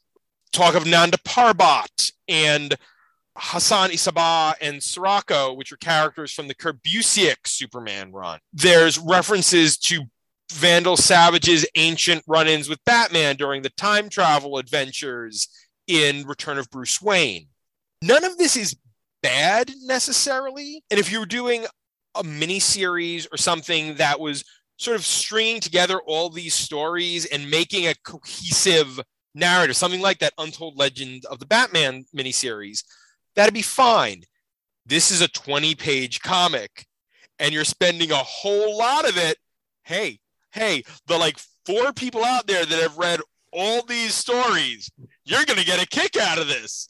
talk of Nanda Parbat and Hassan Isabah and Sirocco, which are characters from the Kurt Busiek Superman run. There's references to Vandal Savage's ancient run ins with Batman during the time travel adventures in Return of Bruce Wayne. None of this is bad necessarily. And if you were doing a mini series or something that was sort of stringing together all these stories and making a cohesive narrative, something like that Untold Legend of the Batman miniseries, that'd be fine. This is a 20 page comic and you're spending a whole lot of it. Hey, hey, the like four people out there that have read all these stories, you're going to get a kick out of this.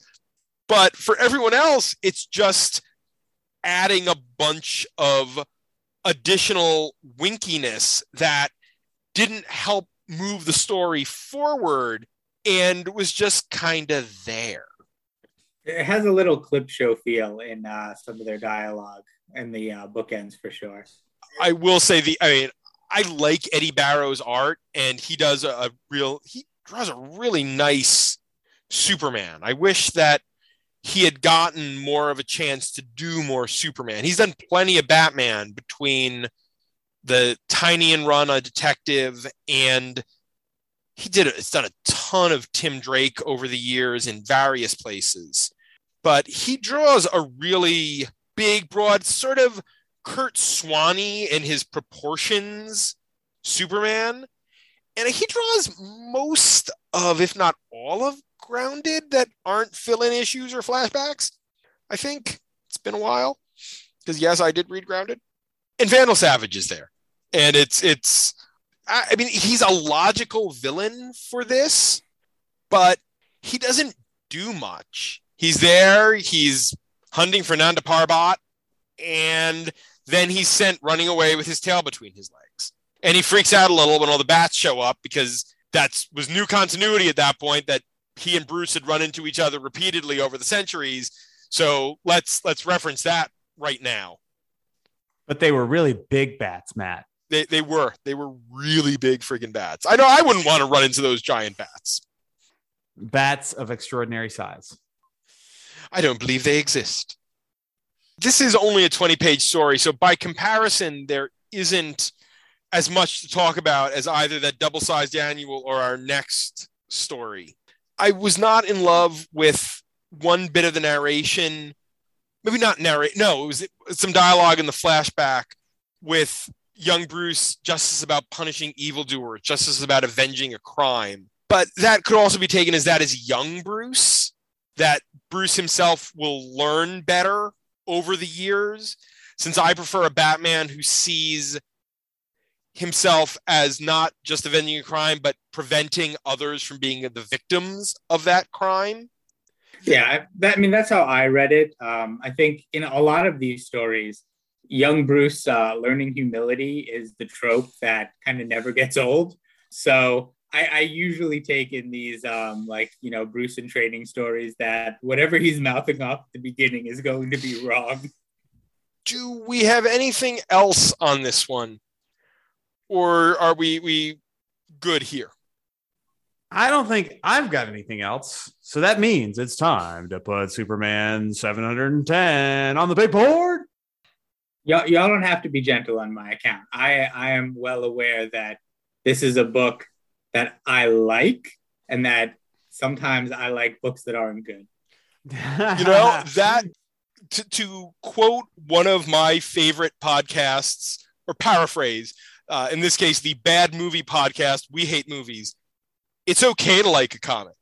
But for everyone else, it's just adding a bunch of additional winkiness that didn't help move the story forward and was just kind of there. It has a little clip show feel in uh, some of their dialogue and the uh, bookends for sure. I will say the I mean I like Eddie Barrow's art and he does a, a real he draws a really nice Superman. I wish that he had gotten more of a chance to do more Superman. He's done plenty of Batman between the Tynion Run a Detective and he did it's done a ton of Tim Drake over the years in various places. But he draws a really big, broad, sort of Kurt Swanee in his proportions Superman. And he draws most of, if not all of, Grounded that aren't fill in issues or flashbacks. I think it's been a while. Because, yes, I did read Grounded. And Vandal Savage is there. And it's, it's, I I mean, he's a logical villain for this, but he doesn't do much. He's there, he's hunting for Nanda Parbat, and then he's sent running away with his tail between his legs. And he freaks out a little when all the bats show up because that was new continuity at that point that he and Bruce had run into each other repeatedly over the centuries. So let's let's reference that right now. But they were really big bats, Matt. They they were they were really big friggin' bats. I know I wouldn't want to run into those giant bats. Bats of extraordinary size. I don't believe they exist. This is only a 20 page story. So, by comparison, there isn't as much to talk about as either that double sized annual or our next story. I was not in love with one bit of the narration. Maybe not narrate. No, it was some dialogue in the flashback with young Bruce, justice about punishing evildoers, justice about avenging a crime. But that could also be taken as that is young Bruce, that Bruce himself will learn better over the years, since I prefer a Batman who sees himself as not just avenging a crime, but preventing others from being the victims of that crime. Yeah, I- that, I mean that's how I read it. Um, I think in a lot of these stories, young Bruce uh, learning humility is the trope that kind of never gets old. So I, I usually take in these um, like you know Bruce in training stories that whatever he's mouthing off at the beginning is going to be wrong. Do we have anything else on this one? Or are we we good here? I don't think I've got anything else. So that means it's time to put Superman 710 on the big board. Y'all, y'all don't have to be gentle on my account. I I am well aware that this is a book that I like and that sometimes I like books that aren't good. You know, [LAUGHS] that to, to quote one of my favorite podcasts or paraphrase, uh, in this case, the bad movie podcast, We Hate Movies. It's okay to like a comic,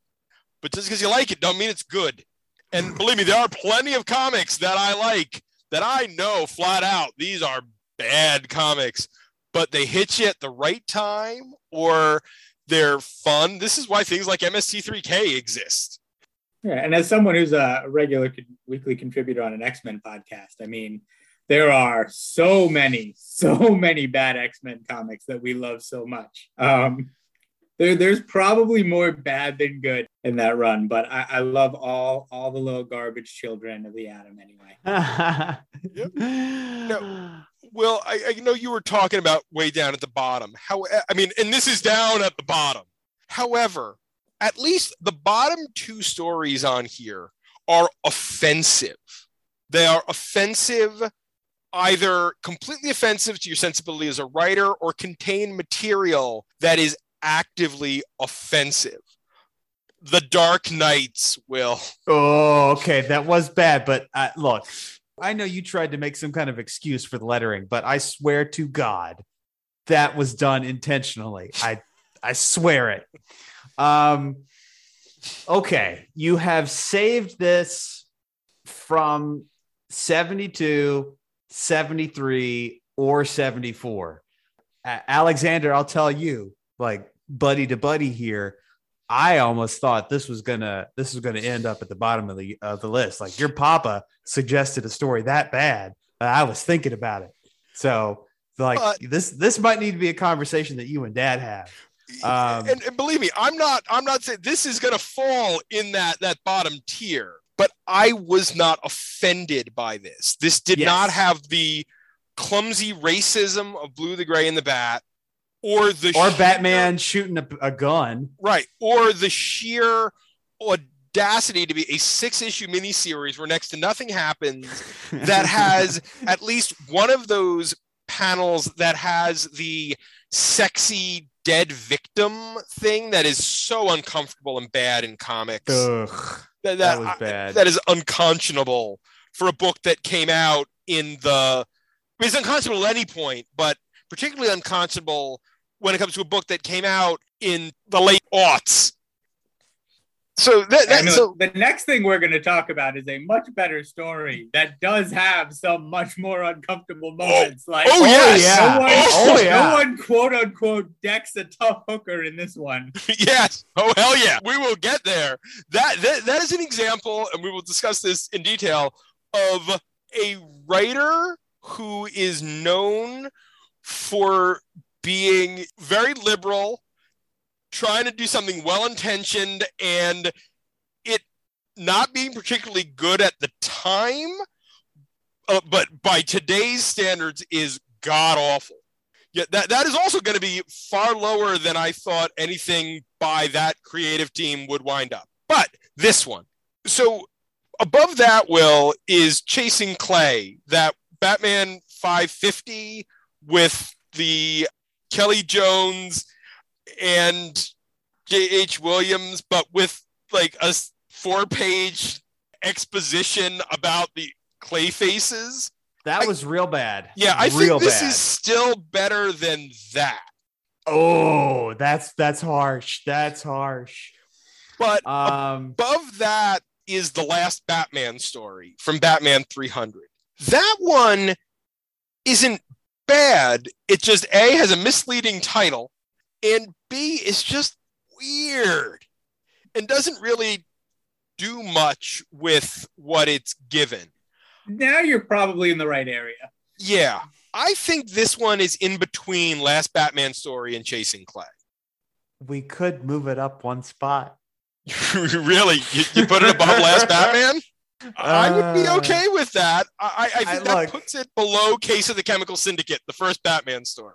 but just because you like it, don't mean it's good. And believe me, there are plenty of comics that I like that I know flat out these are bad comics, but they hit you at the right time or they're fun. This is why things like MST3K exist. Yeah, and as someone who's a regular weekly contributor on an X Men podcast, I mean, there are so many, so many bad X Men comics that we love so much. Um, there, there's probably more bad than good in that run, but I, I love all all the little garbage children of the Atom anyway. [LAUGHS] Well, I, I know you were talking about way down at the bottom. How I mean, and this is down at the bottom. However, at least the bottom two stories on here are offensive. They are offensive, either completely offensive to your sensibility as a writer or contain material that is actively offensive. The Dark Knights will. Oh, okay. That was bad. But uh, look, I know you tried to make some kind of excuse for the lettering, but I swear to God, that was done intentionally. I I swear it. Um, okay, you have saved this from 72, 73, or 74. A- Alexander, I'll tell you, like buddy to buddy here, I almost thought this was gonna this was gonna end up at the bottom of the of the list. Like your papa suggested a story that bad, uh, I was thinking about it. So like But- this this might need to be a conversation that you and Dad have. Um, and, and believe me, I'm not. I'm not saying this is to fall in that that bottom tier. But I was not offended by this. This did Yes. not have the clumsy racism of Blue the Gray and the Bat, or the or sheer- Batman shooting a, a gun. right, or the sheer audacity to be a six issue miniseries where next to nothing happens [LAUGHS] that has at least one of those panels that has the sexy dead victim thing that is so uncomfortable and bad in comics. Ugh, that, that was I- bad. that is unconscionable for a book that came out in the. I it's unconscionable at any point, but particularly unconscionable when it comes to a book that came out in the late aughts. So that, that so the next thing we're going to talk about is a much better story that does have some much more uncomfortable oh. moments. like, oh, oh yes. yeah. no one, Oh, oh yeah. no one quote unquote decks a tough hooker in this one. [LAUGHS] yes. Oh hell yeah. We will get there. That, that that is an example, and we will discuss this in detail, of a writer who is known for being very liberal, trying to do something well intentioned, and it not being particularly good at the time, uh, but by today's standards is god awful. Yeah, that, that is also going to be far lower than I thought anything by that creative team would wind up. But this one. So above that, Will, is Chasing Clay, that Batman 550 with the Kelly Jones and J.H. Williams, but with like a four page exposition about the clay faces. That was real bad. Yeah, I real think this bad. is still better than that. Oh, that's that's harsh. That's harsh. But Um, above that is the last Batman story from Batman 300. That one isn't bad. It just A has a misleading title, and B is just weird and doesn't really do much with what it's given. Now you're probably in the right area. Yeah, I think this one is in between Last Batman story and Chasing Clay. we could move it up one spot. [LAUGHS] really? You, you put it above Last [LAUGHS] Batman? I would be Uh, okay with that. I, I think I- that look. puts it below Case of the Chemical Syndicate, the first Batman story.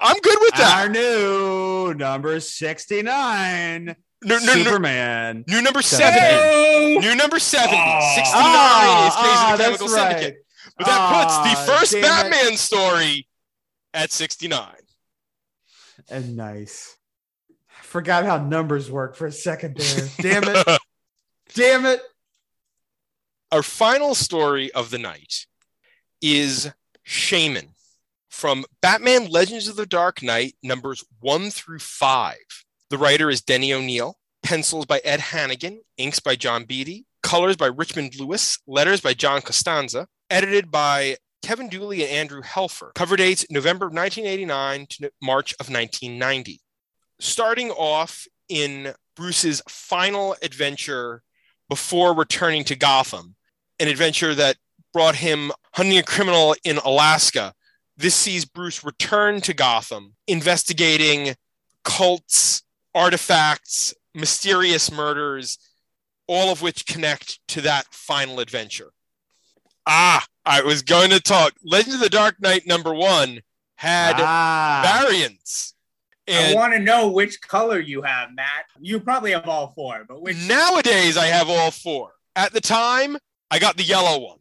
I'm good with that. Our new number 69, New, new, new, Superman. new number Seven. 70. Oh, New number 70. Oh. 69 Ah, is Case ah, of the Chemical right. Syndicate. But that puts Ah, the first damn it. Batman story at 69. And nice. I forgot how numbers work for a second there. Damn it. [LAUGHS] Damn it. Our final story of the night is Shaman from Batman Legends of the Dark Knight, numbers one through five. The writer is Denny O'Neil, pencils by Ed Hannigan, inks by John Beatty, colors by Richmond Lewis, letters by John Costanza, edited by Kevin Dooley and Andrew Helfer. Cover dates November of 1989 to March of 1990. Starting off in Bruce's final adventure before returning to Gotham, an adventure that brought him hunting a criminal in Alaska. This sees Bruce return to Gotham, investigating cults, artifacts, mysterious murders, all of which connect to that final adventure. Ah, I was going to talk. Legend of the Dark Knight number one had Ah, variants. I And want to know which color you have, Matt. You probably have all four, but which? nowadays I have all four. At the time, I got the yellow one.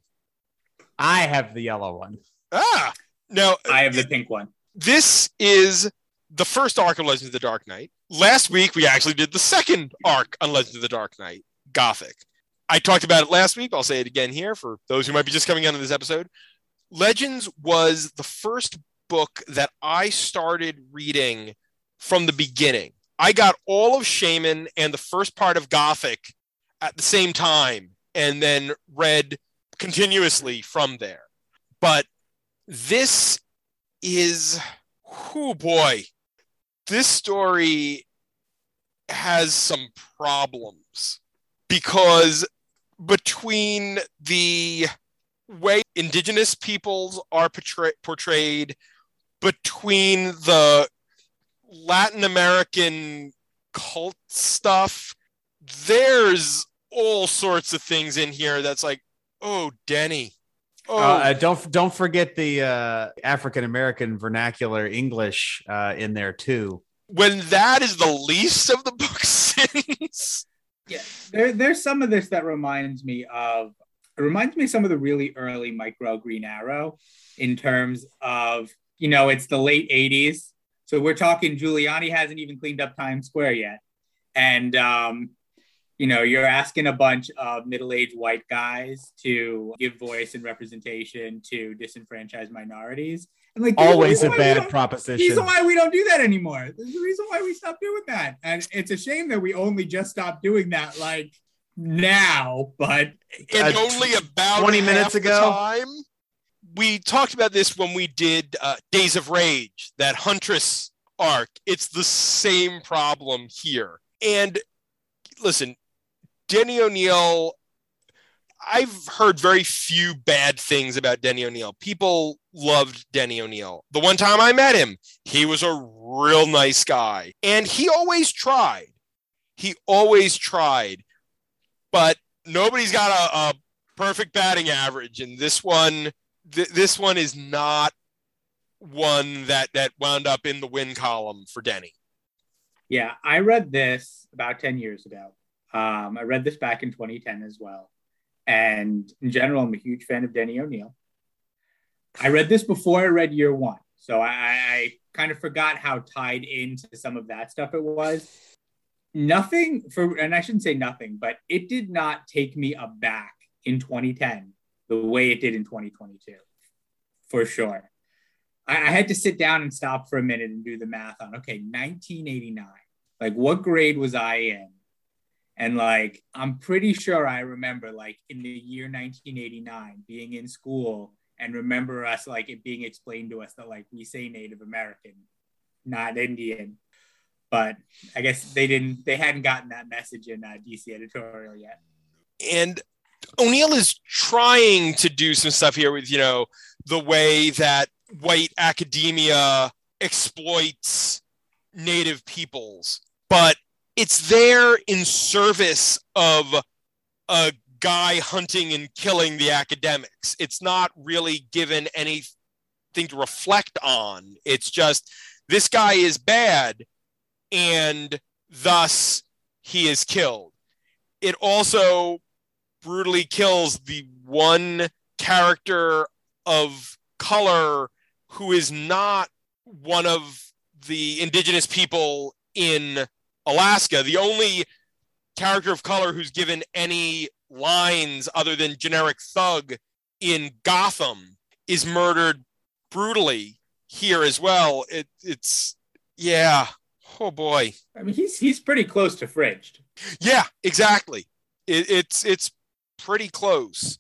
I have the yellow one. Ah, now I have the pink one. this is the first arc of Legends of the Dark Knight. Last week, we actually did the second arc on Legends of the Dark Knight, Gothic. I talked about it last week. I'll say it again here for those who might be just coming onto this episode. Legends was the first book that I started reading from the beginning. I got all of Shaman and the first part of Gothic at the same time and then read continuously from there. But this is, oh boy, this story has some problems because between the way indigenous peoples are portray- portrayed, between the Latin American cult stuff, there's all sorts of things in here that's like, oh, Denny. Oh, Uh, don't don't forget the uh, African American vernacular English uh, in there too. when that is the least of the book's [LAUGHS] sins. Yeah, there, there's some of this that reminds me of. It reminds me of some of the really early Mike Grell Green Arrow, in terms of you know it's the late '80s, so we're talking Giuliani hasn't even cleaned up Times Square yet, and um, you know, you're asking a bunch of middle-aged white guys to give voice and representation to disenfranchised minorities. And like there's Always a reason why we bad don't- proposition. reason why we don't do that anymore. There's a reason why we stopped doing that. And it's a shame that we only just stopped doing that like now, but and Uh, only about 20 minutes ago? time. We talked about this when we did uh, Days of Rage, that Huntress arc. It's the same problem here. And listen, Denny O'Neil, I've heard very few bad things about Denny O'Neil. People loved Denny O'Neil. The one time I met him, he was a real nice guy. And he always tried. He always tried. But nobody's got a, a perfect batting average. And this one, th- this one is not one that that wound up in the win column for Denny. Yeah, I read this about 10 years ago. Um, I read this back in 2010 as well. And in general, I'm a huge fan of Denny O'Neil. I read this before I read year one. So I, I kind of forgot how tied into some of that stuff it was. Nothing for, and I shouldn't say nothing, but it did not take me aback in 2010 the way it did in 2022, for sure. I, I had to sit down and stop for a minute and do the math on okay, 1989. Like, what grade was I in? And like, I'm pretty sure I remember like in the year 1989 being in school and remember us like it being explained to us that like we say Native American, not Indian. But I guess they didn't, they hadn't gotten that message in uh, DC editorial yet. and O'Neil is trying to do some stuff here with you know the way that white academia exploits native peoples, but it's there in service of a guy hunting and killing the academics. It's not really given anything to reflect on. It's just this guy is bad and thus he is killed. It also brutally kills the one character of color who is not one of the indigenous people in Alaska. The only character of color who's given any lines other than generic thug in Gotham is murdered brutally here as well. It, it's yeah. Oh boy. I mean, he's he's pretty close to fridged. Yeah, exactly. It, it's it's pretty close.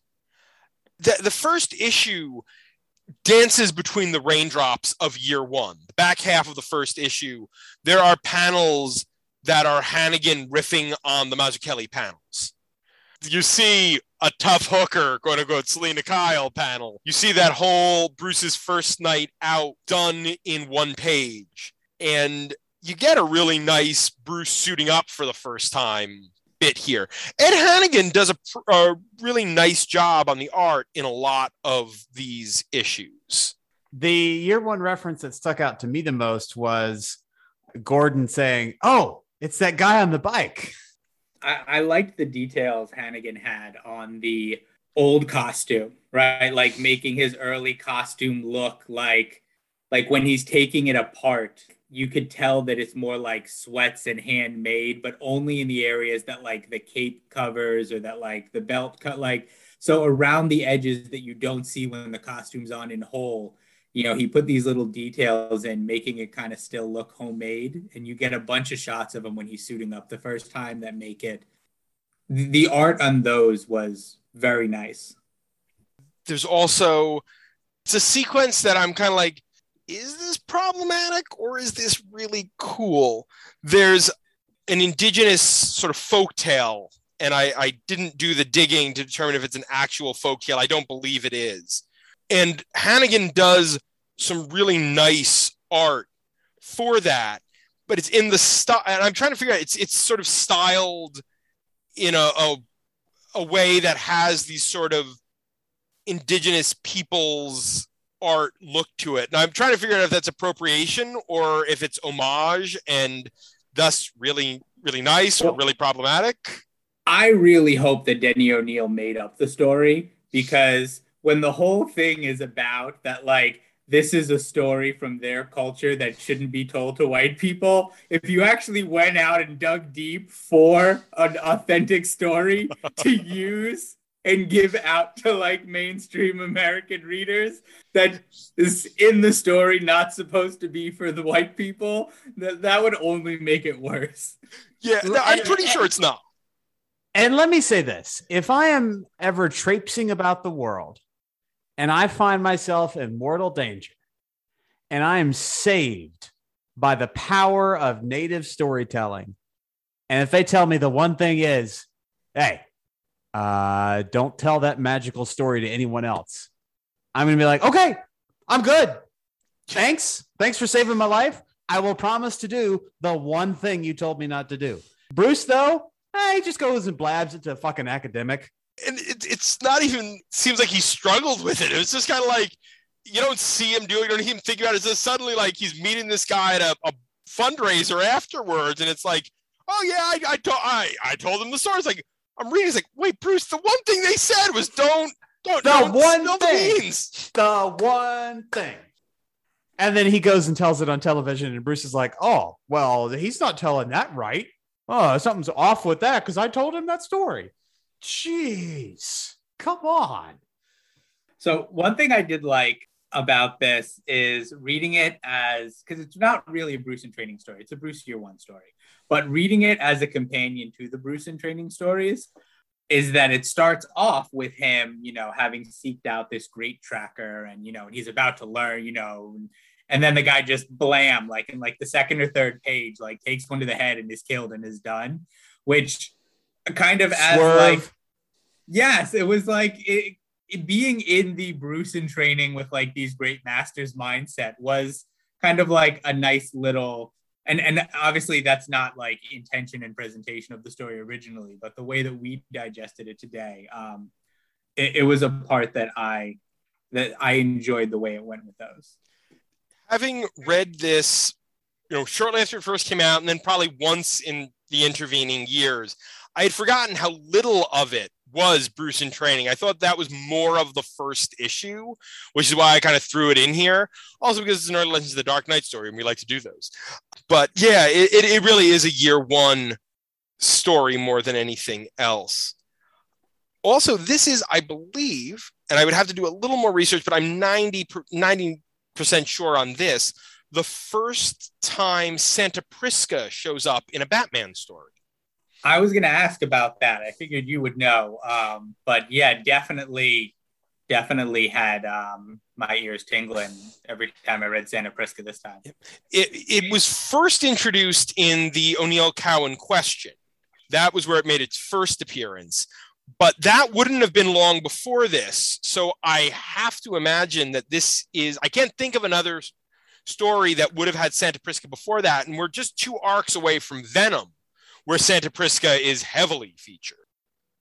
The the first issue dances between the raindrops of year one. The back half of the first issue, there are panels that are Hannigan riffing on the Mazzucchelli panels. You see a tough hooker going to go to Selina Kyle panel. You see that whole Bruce's first night out done in one page. And you get a really nice Bruce suiting up for the first time bit here. Ed Hannigan does a, a really nice job on the art in a lot of these issues. The year one reference that stuck out to me the most was Gordon saying, Oh, it's that guy on the bike. I, I liked the details Hannigan had on the old costume, right? Like making his early costume look like like when he's taking it apart, you could tell that it's more like sweats and handmade, but only in the areas that like the cape covers or that like the belt cut like so around the edges that you don't see when the costume's on in whole you know, he put these little details in, making it kind of still look homemade. And you get a bunch of shots of him when he's suiting up the first time that make it. The art on those was very nice. There's also it's a sequence that I'm kind of like, is this problematic or is this really cool? There's an indigenous sort of folk tale, and I, I didn't do the digging to determine if it's an actual folk tale. I don't believe it is. And Hannigan does some really nice art for that, but it's in the style. And I'm trying to figure out it's it's sort of styled in a, a a way that has these sort of indigenous peoples art look to it. And I'm trying to figure out if that's appropriation or if it's homage and thus really, really nice or really problematic. I really hope that Denny O'Neil made up the story because when the whole thing is about that, like this is a story from their culture that shouldn't be told to white people. If you actually went out and dug deep for an authentic story [LAUGHS] to use and give out to like mainstream American readers that is in the story not supposed to be for the white people, that, that would only make it worse. Yeah, no, I'm pretty sure it's not. And let me say this if I am ever traipsing about the world and I find myself in mortal danger and I am saved by the power of native storytelling, and if they tell me the one thing is, hey, uh, don't tell that magical story to anyone else, I'm going to be like, okay, I'm good. Thanks. Thanks for saving my life. I will promise to do the one thing you told me not to do. Bruce, though, eh, he just goes and blabs it to a fucking academic. And it, it's not even seems like he struggled with it. It was just kind of like you don't see him do it. You don't even think about it. It's just suddenly like he's meeting this guy at a, a fundraiser afterwards, and it's like, oh yeah, I I, to- I I told him the story. It's like I'm reading. It's like, wait, Bruce, the one thing they said was don't don't The don't one spill the thing. beans. The one thing. And then he goes and tells it on television, and Bruce is like, oh, well, he's not telling that right. Oh, something's off with that because I told him that story. Jeez, come on. So one thing I did like about this is reading it as because it's not really a Bruce in training story; it's a Bruce year one story. But reading it as a companion to the Bruce in training stories is that it starts off with him, you know, having seeked out this great tracker, and you know, and he's about to learn, you know, and, and then the guy just blam, like in like the second or third page, like takes one to the head and is killed and is done, which kind of as Swerve. like yes, it was like it, it- being in the Bruce in training with like these great masters mindset was kind of like a nice little and and obviously that's not like intention and presentation of the story originally, but the way that we digested it today, um, it, it was a part that I that I enjoyed the way it went with those. having read this, you know, shortly after it first came out, and then probably once in the intervening years, I had forgotten how little of it was Bruce in training. I thought that was more of the first issue, which is why I kind of threw it in here. Also because it's an early Legends of the Dark Knight story, and we like to do those. But yeah, it, it, it really is a year one story more than anything else. Also, this is, I believe, and I would have to do a little more research, but I'm 90 percent sure on this. The first time Santa Prisca shows up in a Batman story. I was going to ask about that. I figured you would know, um, but yeah, definitely, definitely had um, my ears tingling every time I read Santa Prisca this time. It, it was first introduced in the O'Neil Cowan question. That was where it made its first appearance. But that wouldn't have been long before this. So I have to imagine that this is, I can't think of another story that would have had Santa Prisca before that. And we're just two arcs away from Venom, where Santa Prisca is heavily featured.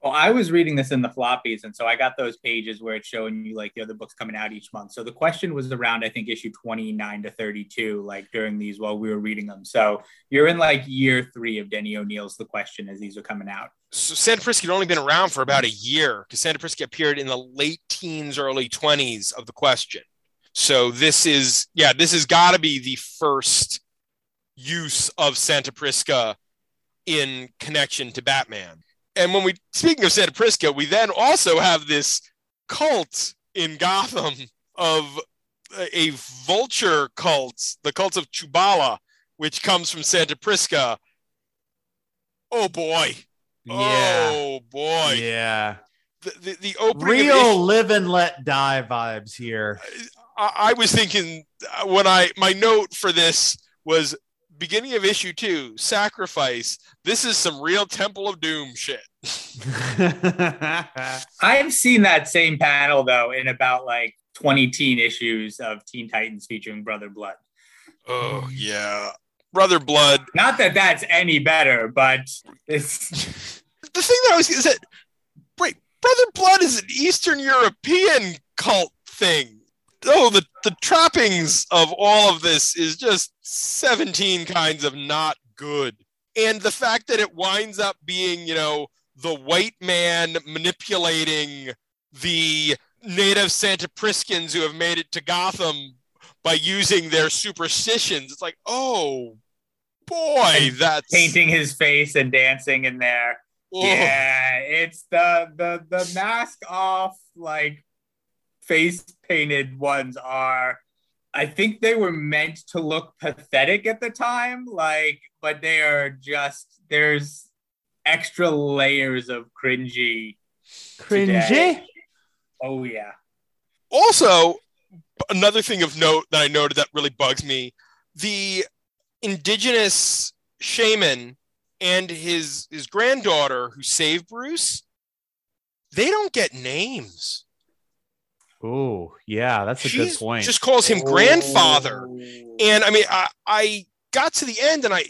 Well, I was reading this in the floppies, and so I got those pages where it's showing you like the other books coming out each month. So the question was around, I think, issue 29 to 32, like during these while we were reading them. So you're in like year three of Denny O'Neil's The Question as these are coming out. So Santa Prisca had only been around for about a year because Santa Prisca appeared in the late teens, early 20s of the question. So this is, yeah, this has got to be the first use of Santa Prisca in connection to Batman. And when we, speaking of Santa Prisca, we then also have this cult in Gotham of a- vulture cult, the cult of Chubala, which comes from Santa Prisca. Oh boy. Yeah. Oh boy. Yeah. The, the, the opening Real issue- live and let die vibes here. I, I was thinking when I my note for this was beginning of issue two, sacrifice. This is some real Temple of Doom shit. [LAUGHS] I've seen that same panel though in about like 20 teen issues of Teen Titans featuring Brother Blood. Oh mm. yeah. Brother Blood. Not that that's any better, but it's [LAUGHS] The thing that I was is that wait, Brother Blood is an Eastern European cult thing. Oh, the, the trappings of all of this is just 17 kinds of not good. And the fact that it winds up being, you know, the white man manipulating the native Santa Priscans who have made it to Gotham by using their superstitions. It's like, oh boy, that's painting his face and dancing in there. oh, Yeah, it's the the the mask off like face painted ones are I think they were meant to look pathetic at the time, like, but they are just there's extra layers of cringy. Cringy. today. Oh yeah. Also, another thing of note that I noted that really bugs me: the indigenous shaman and his his granddaughter who saved Bruce. They don't get names. Oh, yeah, that's a She good point. just calls him grandfather. And I mean, I, I got to the end and I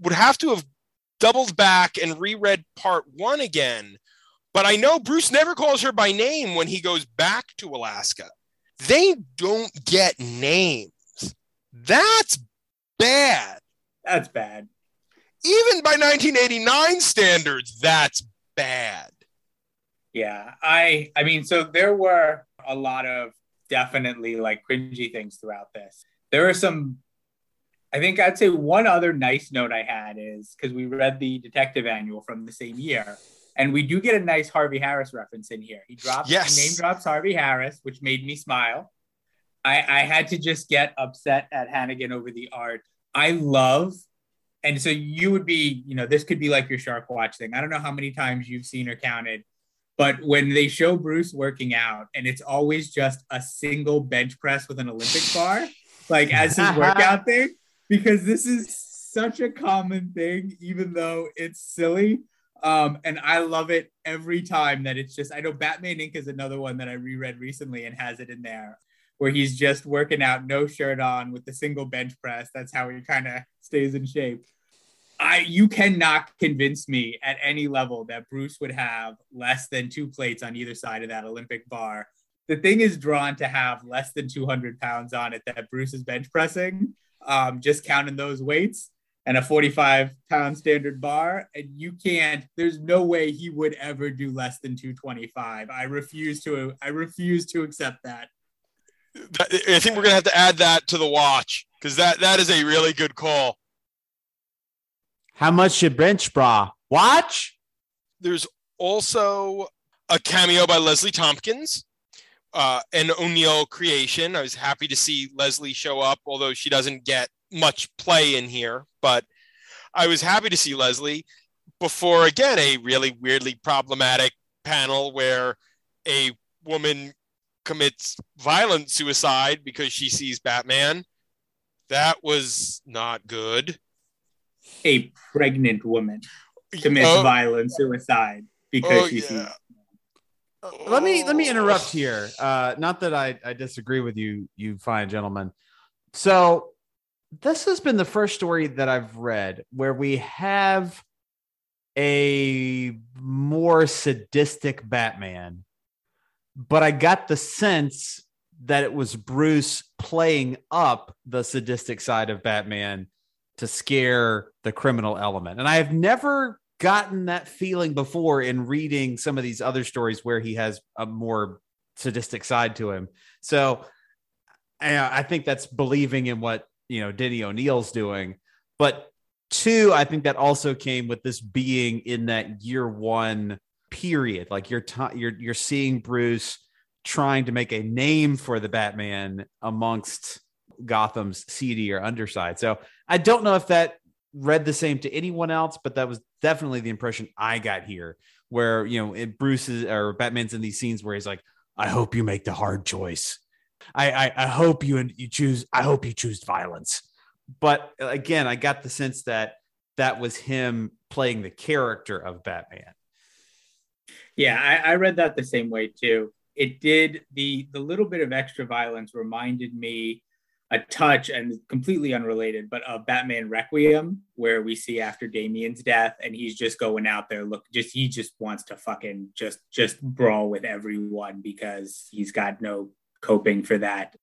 would have to have doubled back and reread part one again. But I know Bruce never calls her by name when he goes back to Alaska. They don't get names. That's bad. That's bad. Even by 1989 standards, that's bad. Yeah, I I mean, so there were a lot of definitely like cringy things throughout this. There are some. I think I'd say one other nice note I had is because we read the detective annual from the same year, and we do get a nice Harvey Harris reference in here. He drops Yes. he name drops Harvey Harris, which made me smile. I I had to just get upset at Hannigan over the art. I love. And so you would be, you know, this could be like your Shark Watch thing. I don't know how many times you've seen or counted but when they show Bruce working out, and it's always just a single bench press with an Olympic bar, like as his [LAUGHS] workout thing, because this is such a common thing, even though it's silly. Um, and I love it every time that it's just, I know Batman Inc. is another one that I reread recently and has it in there where he's just working out, no shirt on with the single bench press. That's how he kind of stays in shape. I you cannot convince me at any level that Bruce would have less than two plates on either side of that Olympic bar. The thing is drawn to have less than 200 pounds on it that Bruce is bench pressing, um, just counting those weights and a 45 pound standard bar. And you can't, there's no way he would ever do less than 225. I refuse to, I refuse to accept that. I think we're gonna have to add that to the watch because that that is a really good call. How much you bench bra? Watch. There's also a cameo by Leslie Tompkins, uh, an O'Neil creation. I was happy to see Leslie show up, although she doesn't get much play in here. But I was happy to see Leslie before, again, a really weirdly problematic panel where a woman commits violent suicide because she sees Batman. That was not good. A pregnant woman commits Oh, violent suicide because oh, she yeah. sees Let me let me interrupt here. Uh, not that I, I disagree with you, you fine gentlemen. So this has been the first story that I've read where we have a more sadistic Batman, but I got the sense that it was Bruce playing up the sadistic side of Batman to scare the criminal element. And I have never gotten that feeling before in reading some of these other stories where he has a more sadistic side to him. So I think that's believing in what, you know, Denny O'Neil's doing. But two, I think that also came with this being in that year one period. Like you're t- you're you're seeing Bruce trying to make a name for the Batman amongst Gotham's seedier underside. So I don't know if that read the same to anyone else, but that was definitely the impression I got here, where you know it, Bruce or Batman's in these scenes where he's like, "I hope you make the hard choice. I I, I hope you and you choose. I hope you choose violence." But again, I got the sense that that was him playing the character of Batman. Yeah, I, I read that the same way too. It did the the little bit of extra violence reminded me a touch and completely unrelated, but of Batman Requiem, where we see after Damian's death, and he's just going out there, look, just he just wants to fucking just just brawl with everyone because he's got no coping for that.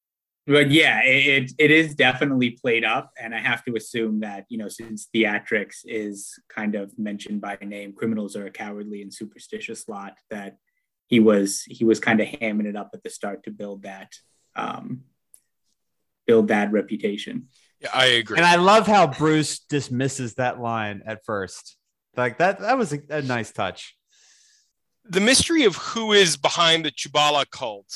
But yeah, it, it, is definitely played up, and I have to assume that you know since theatrics is kind of mentioned by name, criminals are a cowardly and superstitious lot. That he was he was kind of hamming it up at the start to build that um, build that reputation. Yeah, I agree. And I love how Bruce dismisses that line at first. Like that that was a, a nice touch. the mystery of who is behind the Chubala cult.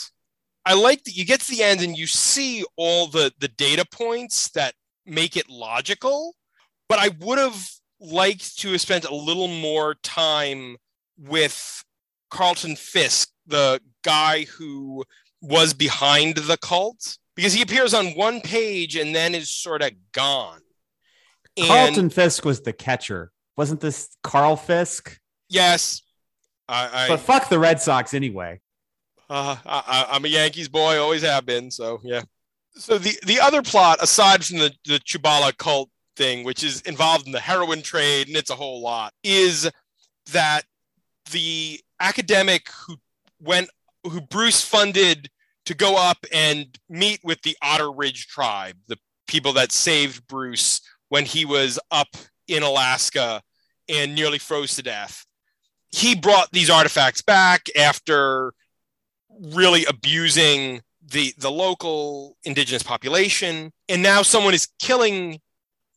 I like that you get to the end and you see all the the data points that make it logical, but I would have liked to have spent a little more time with Carlton Fisk, the guy who was behind the cult, because he appears on one page and then is sort of gone. And- Carlton Fisk was the catcher. Wasn't this Carl Fisk? yes, I, I But fuck the Red Sox anyway. Uh, I, I'm a Yankees boy, always have been. So yeah. So the the other plot, aside from the the Chubala cult thing, which is involved in the heroin trade, and it's a whole lot, is that the academic who went who Bruce funded to go up and meet with the Otter Ridge tribe, the people that saved Bruce when he was up in Alaska and nearly froze to death. He brought these artifacts back after really abusing the the local indigenous population and now someone is killing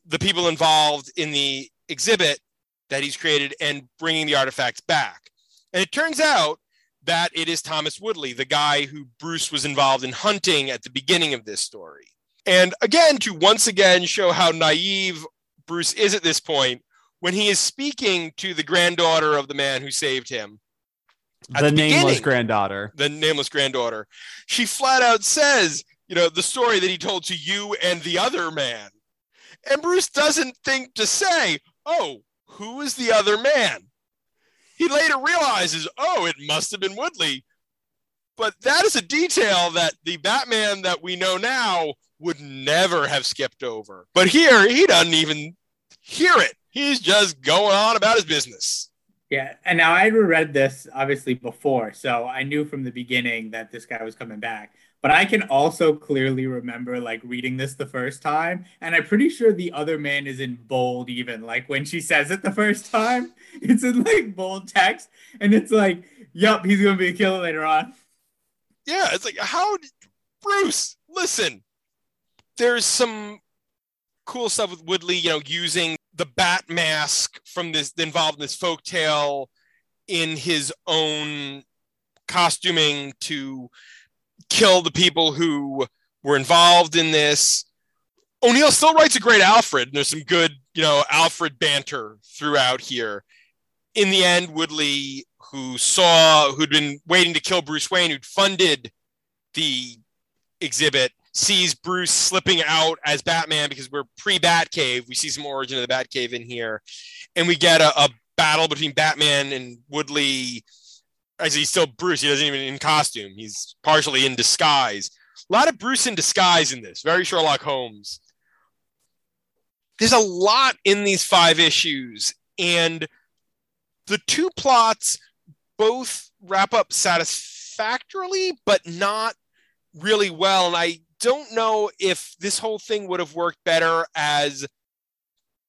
the people involved in the exhibit that he's created and bringing the artifacts back and it turns out that it is Thomas Woodley the guy who Bruce was involved in hunting at the beginning of this story and again to once again show how naive Bruce is at this point when he is speaking to the granddaughter of the man who saved him the the nameless granddaughter. the nameless granddaughter, she flat out says, you know, the story that he told to you and the other man. And Bruce doesn't think to say, oh, who is the other man? He later realizes, oh, it must have been Woodley. But that is a detail that the Batman that we know now would never have skipped over. But here, he doesn't even hear it. He's just going on about his business. Yeah, and now I read this obviously before, so I knew from the beginning that this guy was coming back. But I can also clearly remember like reading this the first time, and I'm pretty sure the other man is in bold even. Like when she says it the first time, [LAUGHS] it's in like bold text, and it's like, "Yup, he's gonna be a killer later on." yeah, it's like how Bruce, listen. There's some cool stuff with Woodley, you know, using the bat mask from this involved in this folk tale in his own costuming to kill the people who were involved in this. O'Neil still writes a great Alfred, and there's some good, you know, Alfred banter throughout here. In the end, Woodley, who saw, who'd been waiting to kill Bruce Wayne, who'd funded the exhibit, sees Bruce slipping out as Batman because we're pre Batcave. We see some origin of the Batcave in here, and we get a, a battle between Batman and Woodley. Actually, he's still Bruce. He doesn't even in costume. He's partially in disguise. A lot of Bruce in disguise in this. Very Sherlock Holmes. There's a lot in these five issues, and the two plots both wrap up satisfactorily, but not really well. And I don't know if this whole thing would have worked better as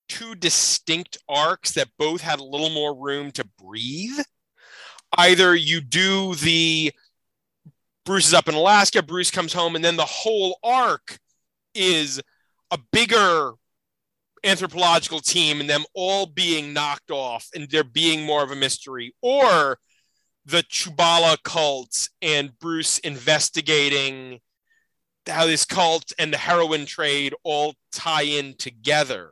two distinct arcs that both had a little more room to breathe. Either you do the Bruce is up in Alaska, Bruce comes home, and then the whole arc is a bigger anthropological team and them all being knocked off and there being more of a mystery, or the Chubala cult and Bruce investigating how this cult and the heroin trade all tie in together.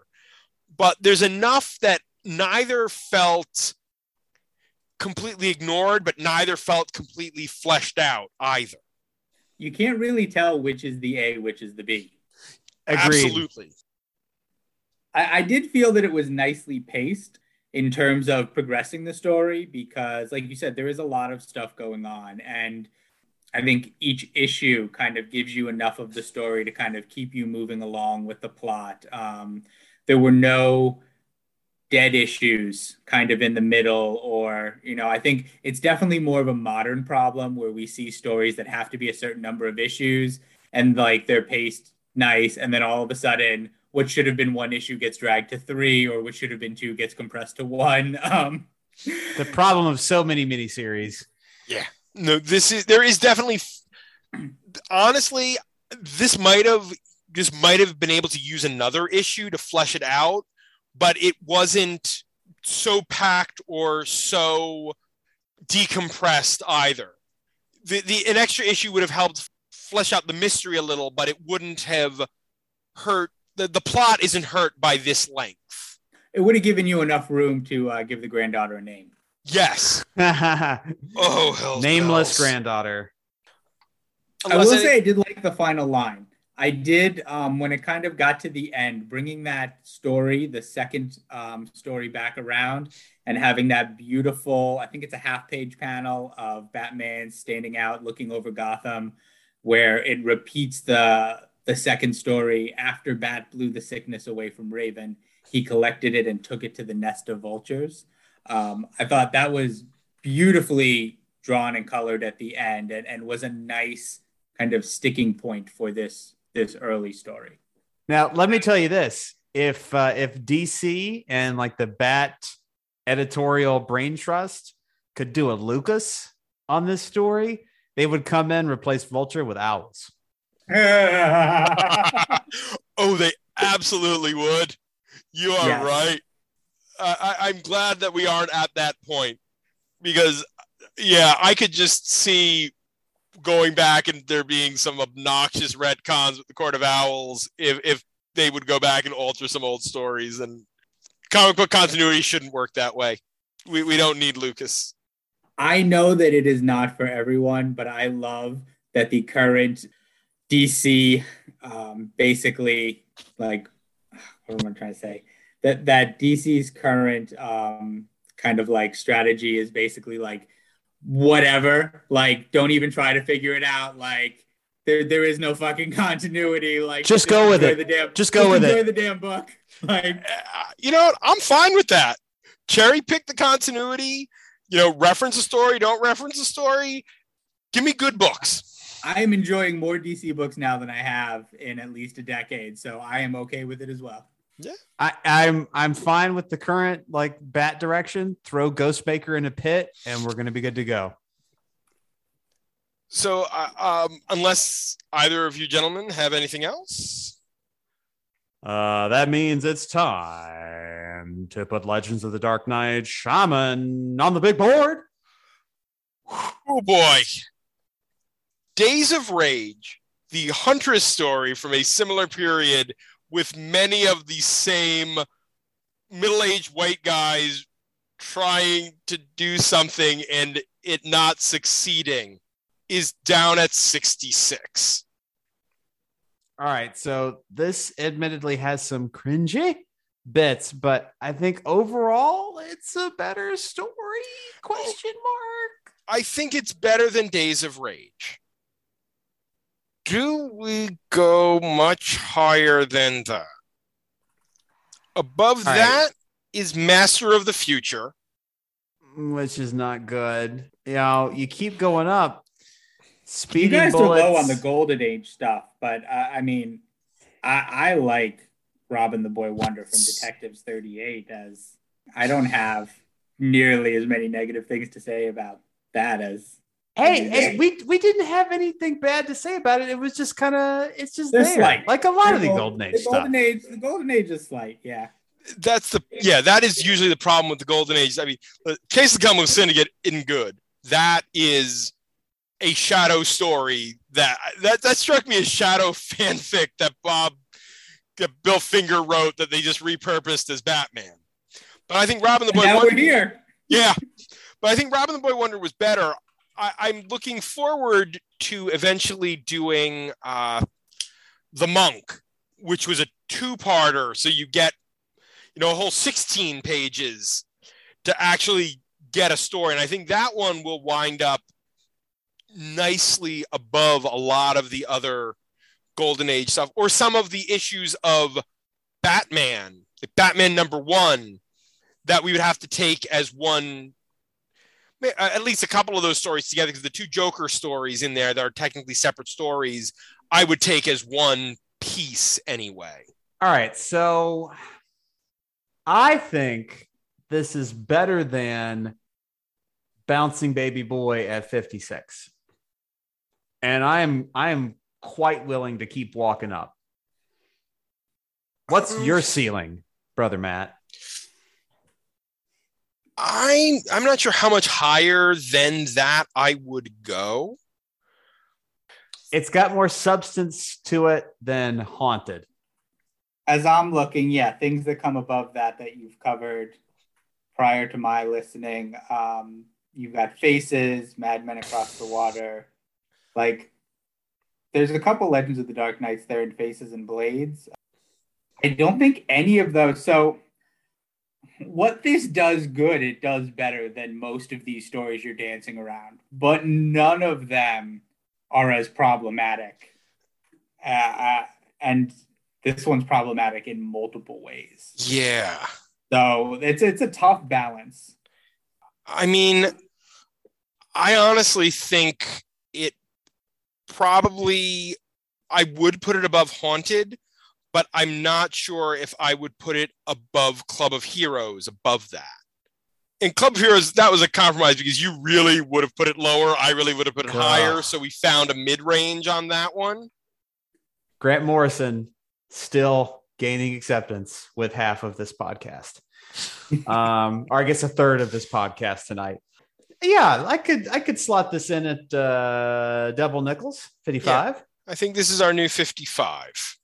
But there's enough that neither felt completely ignored, but neither felt completely fleshed out either. You can't really tell which is the A, which is the B. Agreed. Absolutely. I, I did feel that it was nicely paced in terms of progressing the story because, like you said, there is a lot of stuff going on. And I think each issue kind of gives you enough of the story to kind of keep you moving along with the plot. Um, there were no dead issues kind of in the middle or you know i think it's definitely more of a modern problem where we see stories that have to be a certain number of issues and like they're paced nice and then all of a sudden what should have been one issue gets dragged to three or what should have been two gets compressed to one [LAUGHS] um The problem of so many miniseries. Yeah. No, this is there is definitely honestly, this might have this might have been able to use another issue to flesh it out, but it wasn't so packed or so decompressed either. The, the an extra issue would have helped flesh out the mystery a little, but it wouldn't have hurt the, the plot isn't hurt by this length. It would have given you enough room to uh, give the granddaughter a name. Yes. [LAUGHS] Oh, hell's Nameless bells. granddaughter. I will any- say I did like the final line. I did um, when it kind of got to the end, bringing that story, the second um, story back around, and having that beautiful, I think it's a half page panel of Batman standing out looking over Gotham, where it repeats the the second story after Bat blew the sickness away from Raven. He collected it and took it to the nest of vultures. Um, I thought that was beautifully drawn and colored at the end, and, and was a nice kind of sticking point for this this early story. Now, let me tell you this: if uh, if DC and like the Bat editorial brain trust could do a Lucas on this story, they would come in replace Vulture with owls. [LAUGHS] oh, they absolutely would. You are Yes. right. Uh, I, I'm glad that we aren't at that point because, yeah, I could just see going back and there being some obnoxious retcons with the Court of Owls if, if they would go back and alter some old stories. And comic book continuity shouldn't work that way. We, we don't need Lucas. I know that it is not for everyone, but I love that the current DC um, basically like what am I trying to say? That that DC's current um, kind of like strategy is basically like whatever, like don't even try to figure it out. Like there there is no fucking [LAUGHS] continuity. Like Just go with it. The damn, Just go with enjoy it. the damn book. [LAUGHS] Like Uh, you know what? I'm fine with that. Cherry pick the continuity. You know, reference a story, don't reference a story. Give me good books. I am enjoying more DC books now than I have in at least a decade, so I am okay with it as well. I, I'm I'm fine with the current like Bat direction. Throw Ghostmaker in a pit, and we're gonna be good to go. So, uh, um, unless either of you gentlemen have anything else, Uh, that means it's time to put Legends of the Dark Knight Shaman on the big board. oh boy, Days of Rage, the Huntress story from a similar period with many of the same middle-aged white guys trying to do something and it not succeeding is down at 66. All right, so this admittedly has some cringy bits, but I think overall it's a better story. Oh. Question mark. I think it's better than Days of Rage. Do we go much higher than that? Above All right. that is Master of the Future. Which is not good. You know, you keep going up. Speeding you guys bullets. are low on the Golden Age stuff, but uh, I mean, I, I like Robin the Boy Wonder from Detectives 38 as I don't have nearly as many negative things to say about that as Hey, hey, we we didn't have anything bad to say about it. It was just kind of it's just They're there, slight. like a lot of the Well, Golden Age the stuff. Golden Age, the Golden Age is slight, yeah. That's the yeah. That is usually the problem with the Golden Age. I mean, the Case of Chemical Syndicate in good. That is a shadow story that that that struck me as shadow [LAUGHS] fanfic that Bob that Bill Finger wrote that they just repurposed as Batman. But I think Robin the And Boy now Wonder, we're here. yeah, but I think Robin the Boy Wonder was better. I, I'm looking forward to eventually doing uh, the Monk, which was a two-parter, so you get you know a whole 16 pages to actually get a story, and I think that one will wind up nicely above a lot of the other Golden Age stuff, or some of the issues of Batman, like Batman number one, that we would have to take as one Uh, at least a couple of those stories together because the two Joker stories in there that are technically separate stories, I would take as one piece anyway. All right, so I think this is better than Bouncing Baby Boy at 56. And I am I am quite willing to keep walking up. What's your ceiling, brother Matt? I'm I'm not sure how much higher than that I would go. It's got more substance to it than haunted. As I'm looking, yeah, things that come above that that you've covered prior to my listening. Um, you've got Faces, Mad Men Across the Water. Like, there's a couple Legends of the Dark Knights there in Faces and Blades. I don't think any of those. So, what this does good, it does better than most of these stories you're dancing around, but none of them are as problematic. Uh, uh, and this one's problematic in multiple ways. Yeah. So it's it's a tough balance. I mean, I honestly think it probably I would put it above Haunted, but I'm not sure if I would put it above Club of Heroes above that. In Club of Heroes, that was a compromise because you really would have put it lower. I really would have put it Ugh. higher. So we found a mid range on that one. Grant Morrison still gaining acceptance with half of this podcast. [LAUGHS] um, or I guess a third of this podcast tonight. Yeah, I could I could slot this in at uh double nickels, 55. I think this is our new 55.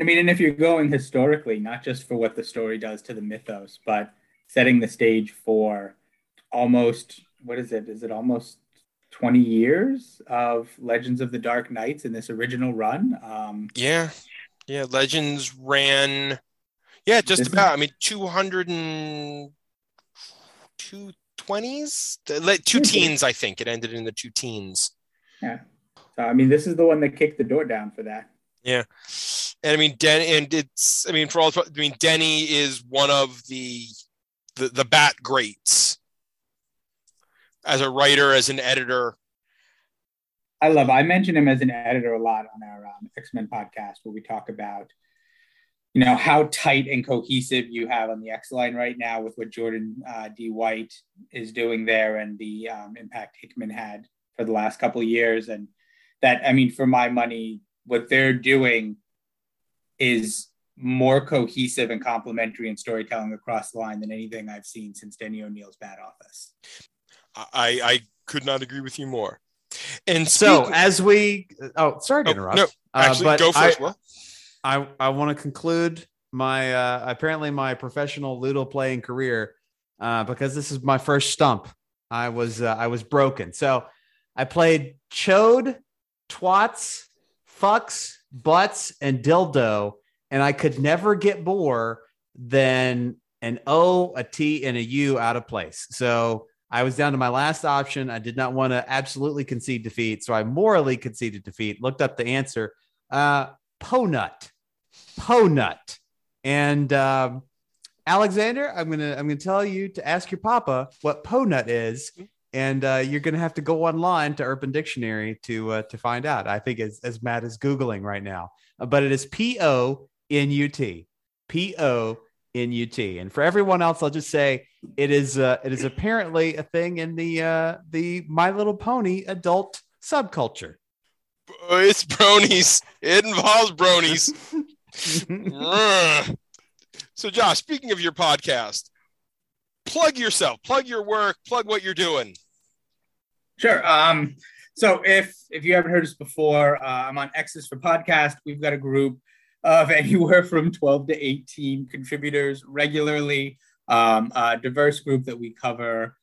I mean, and if you're going historically, not just for what the story does to the mythos, but setting the stage for almost what is it? Is it almost 20 years of Legends of the Dark Knights in this original run? Um, Yeah. Yeah. Legends ran, yeah, just This is- about. I mean, 200 and two twenties, two teens, I think. It ended in the two teens. Yeah. So, I mean, this is the one that kicked the door down for that. Yeah. And I mean, Den, and it's, I mean, for all, I mean, Denny is one of the, the, the bat greats as a writer, as an editor. I love. I mention him as an editor a lot on our um, X Men podcast, where we talk about, you know, how tight and cohesive you have on the X line right now with what Jordan uh, D. White is doing there and the um, impact Hickman had for the last couple of years, and that I mean, for my money, what they're doing is more cohesive and complementary in storytelling across the line than anything I've seen since Denny O'Neil's Bat Office. I, I could not agree with you more. And So speak- as we oh sorry to Oh, interrupt. no, uh, actually, but go I- first, Will. I I want to conclude my uh, apparently my professional Lewdle playing career uh, because this is my first stump. I was uh, I was broken. So I played chode, twats, fucks, butts, and dildo, and I could never get more than an O, a T, and a U out of place. So I was down to my last option. I did not want to absolutely concede defeat, so I morally conceded defeat. Looked up the answer. Uh, po nut, po nut, and um, Alexander. I'm gonna I'm gonna tell you to ask your papa what po nut is, and uh, you're gonna have to go online to Urban Dictionary to uh, to find out. I think as as Matt is googling right now, Uh, but it is P O N U T, P O N U T, and for everyone else, I'll just say it is uh, it is apparently a thing in the uh, the My Little Pony adult subculture. It's bronies. It involves bronies. [LAUGHS] So, Josh, speaking of your podcast, plug yourself, plug your work, plug what you're doing. Sure. Um, so if if you haven't heard us before, uh, I'm on X's for podcast. We've got a group of [LAUGHS] anywhere from 12 to 18 contributors regularly. Um, a diverse group that we cover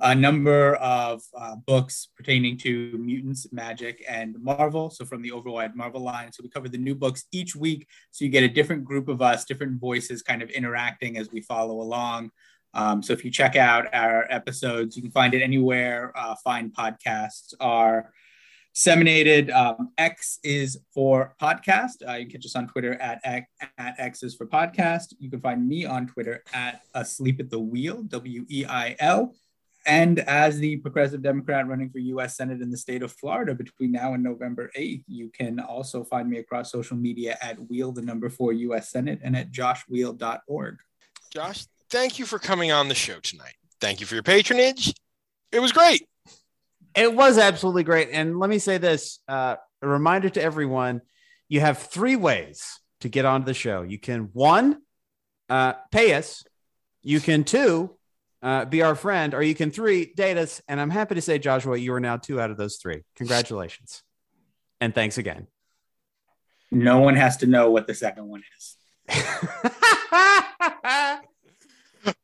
a number of uh, books pertaining to mutants, magic, and Marvel. So from the Overwide Marvel line. So we cover the new books each week. So you get a different group of us, different voices, kind of interacting as we follow along. Um, so if you check out our episodes, you can find it anywhere uh, fine podcasts are disseminated. Um, X is for podcast. Uh, you can catch us on Twitter at, at X is for podcast. You can find me on Twitter at Asleep at the Weil, W E I L. And as the progressive Democrat running for U.S. Senate in the state of Florida between now and November 8th, you can also find me across social media at Weil, the number four U.S. Senate, and at joshweil.org. Josh, thank you for coming on the show tonight. Thank you for your patronage. It was great. It was absolutely great. And let me say this uh, a reminder to everyone you have three ways to get onto the show. You can one, uh, pay us. You can two, uh, be our friend, or you can three, date us. And I'm happy to say, Joshua, you are now two out of those three. Congratulations, and thanks again. No one has to know what the second one is. [LAUGHS]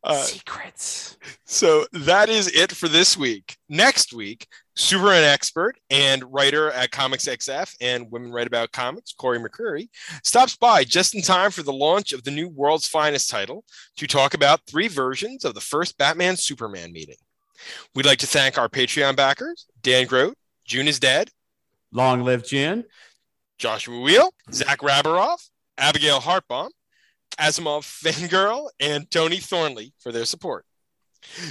Uh, Secrets. So that is it for this week. Next week, Superman expert and writer at Comics XF and Women Write About Comics, Corey McCreary, stops by just in time for the launch of the new World's Finest title to talk about three versions of the first Batman Superman meeting. We'd like to thank our Patreon backers Dan Grote, June is Dead, Long live June. Joshua Weil, Zach Raberoff, Abigail Hartbaum, Asimov Fangirl, and Tony Thornley for their support.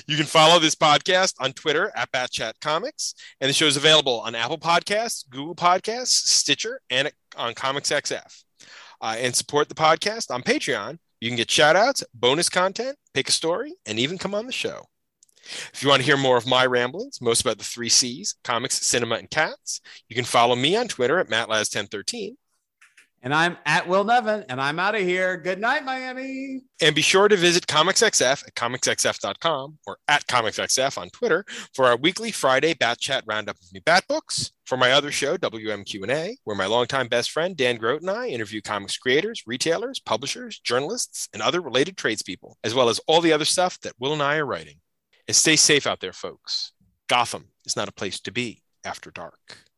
You can follow this podcast on Twitter at Batchat Comics, and the show is available on Apple Podcasts, Google Podcasts, Stitcher, and on Comics XF. Uh, and support the podcast on Patreon. You can get shout outs, bonus content, pick a story, and even come on the show. If you want to hear more of my ramblings, most about the three C's comics, cinema, and cats, you can follow me on Twitter at MattLaz1013. And I'm at Will Nevin, and I'm out of here. Good night, Miami. And be sure to visit ComicsXF at comicsxf.com or at ComicsXF on Twitter for our weekly Friday Bat Chat roundup of new Bat books. For my other show, WMQ&A, where my longtime best friend Dan Grote and I interview comics creators, retailers, publishers, journalists, and other related tradespeople, as well as all the other stuff that Will and I are writing. And stay safe out there, folks. Gotham is not a place to be after dark.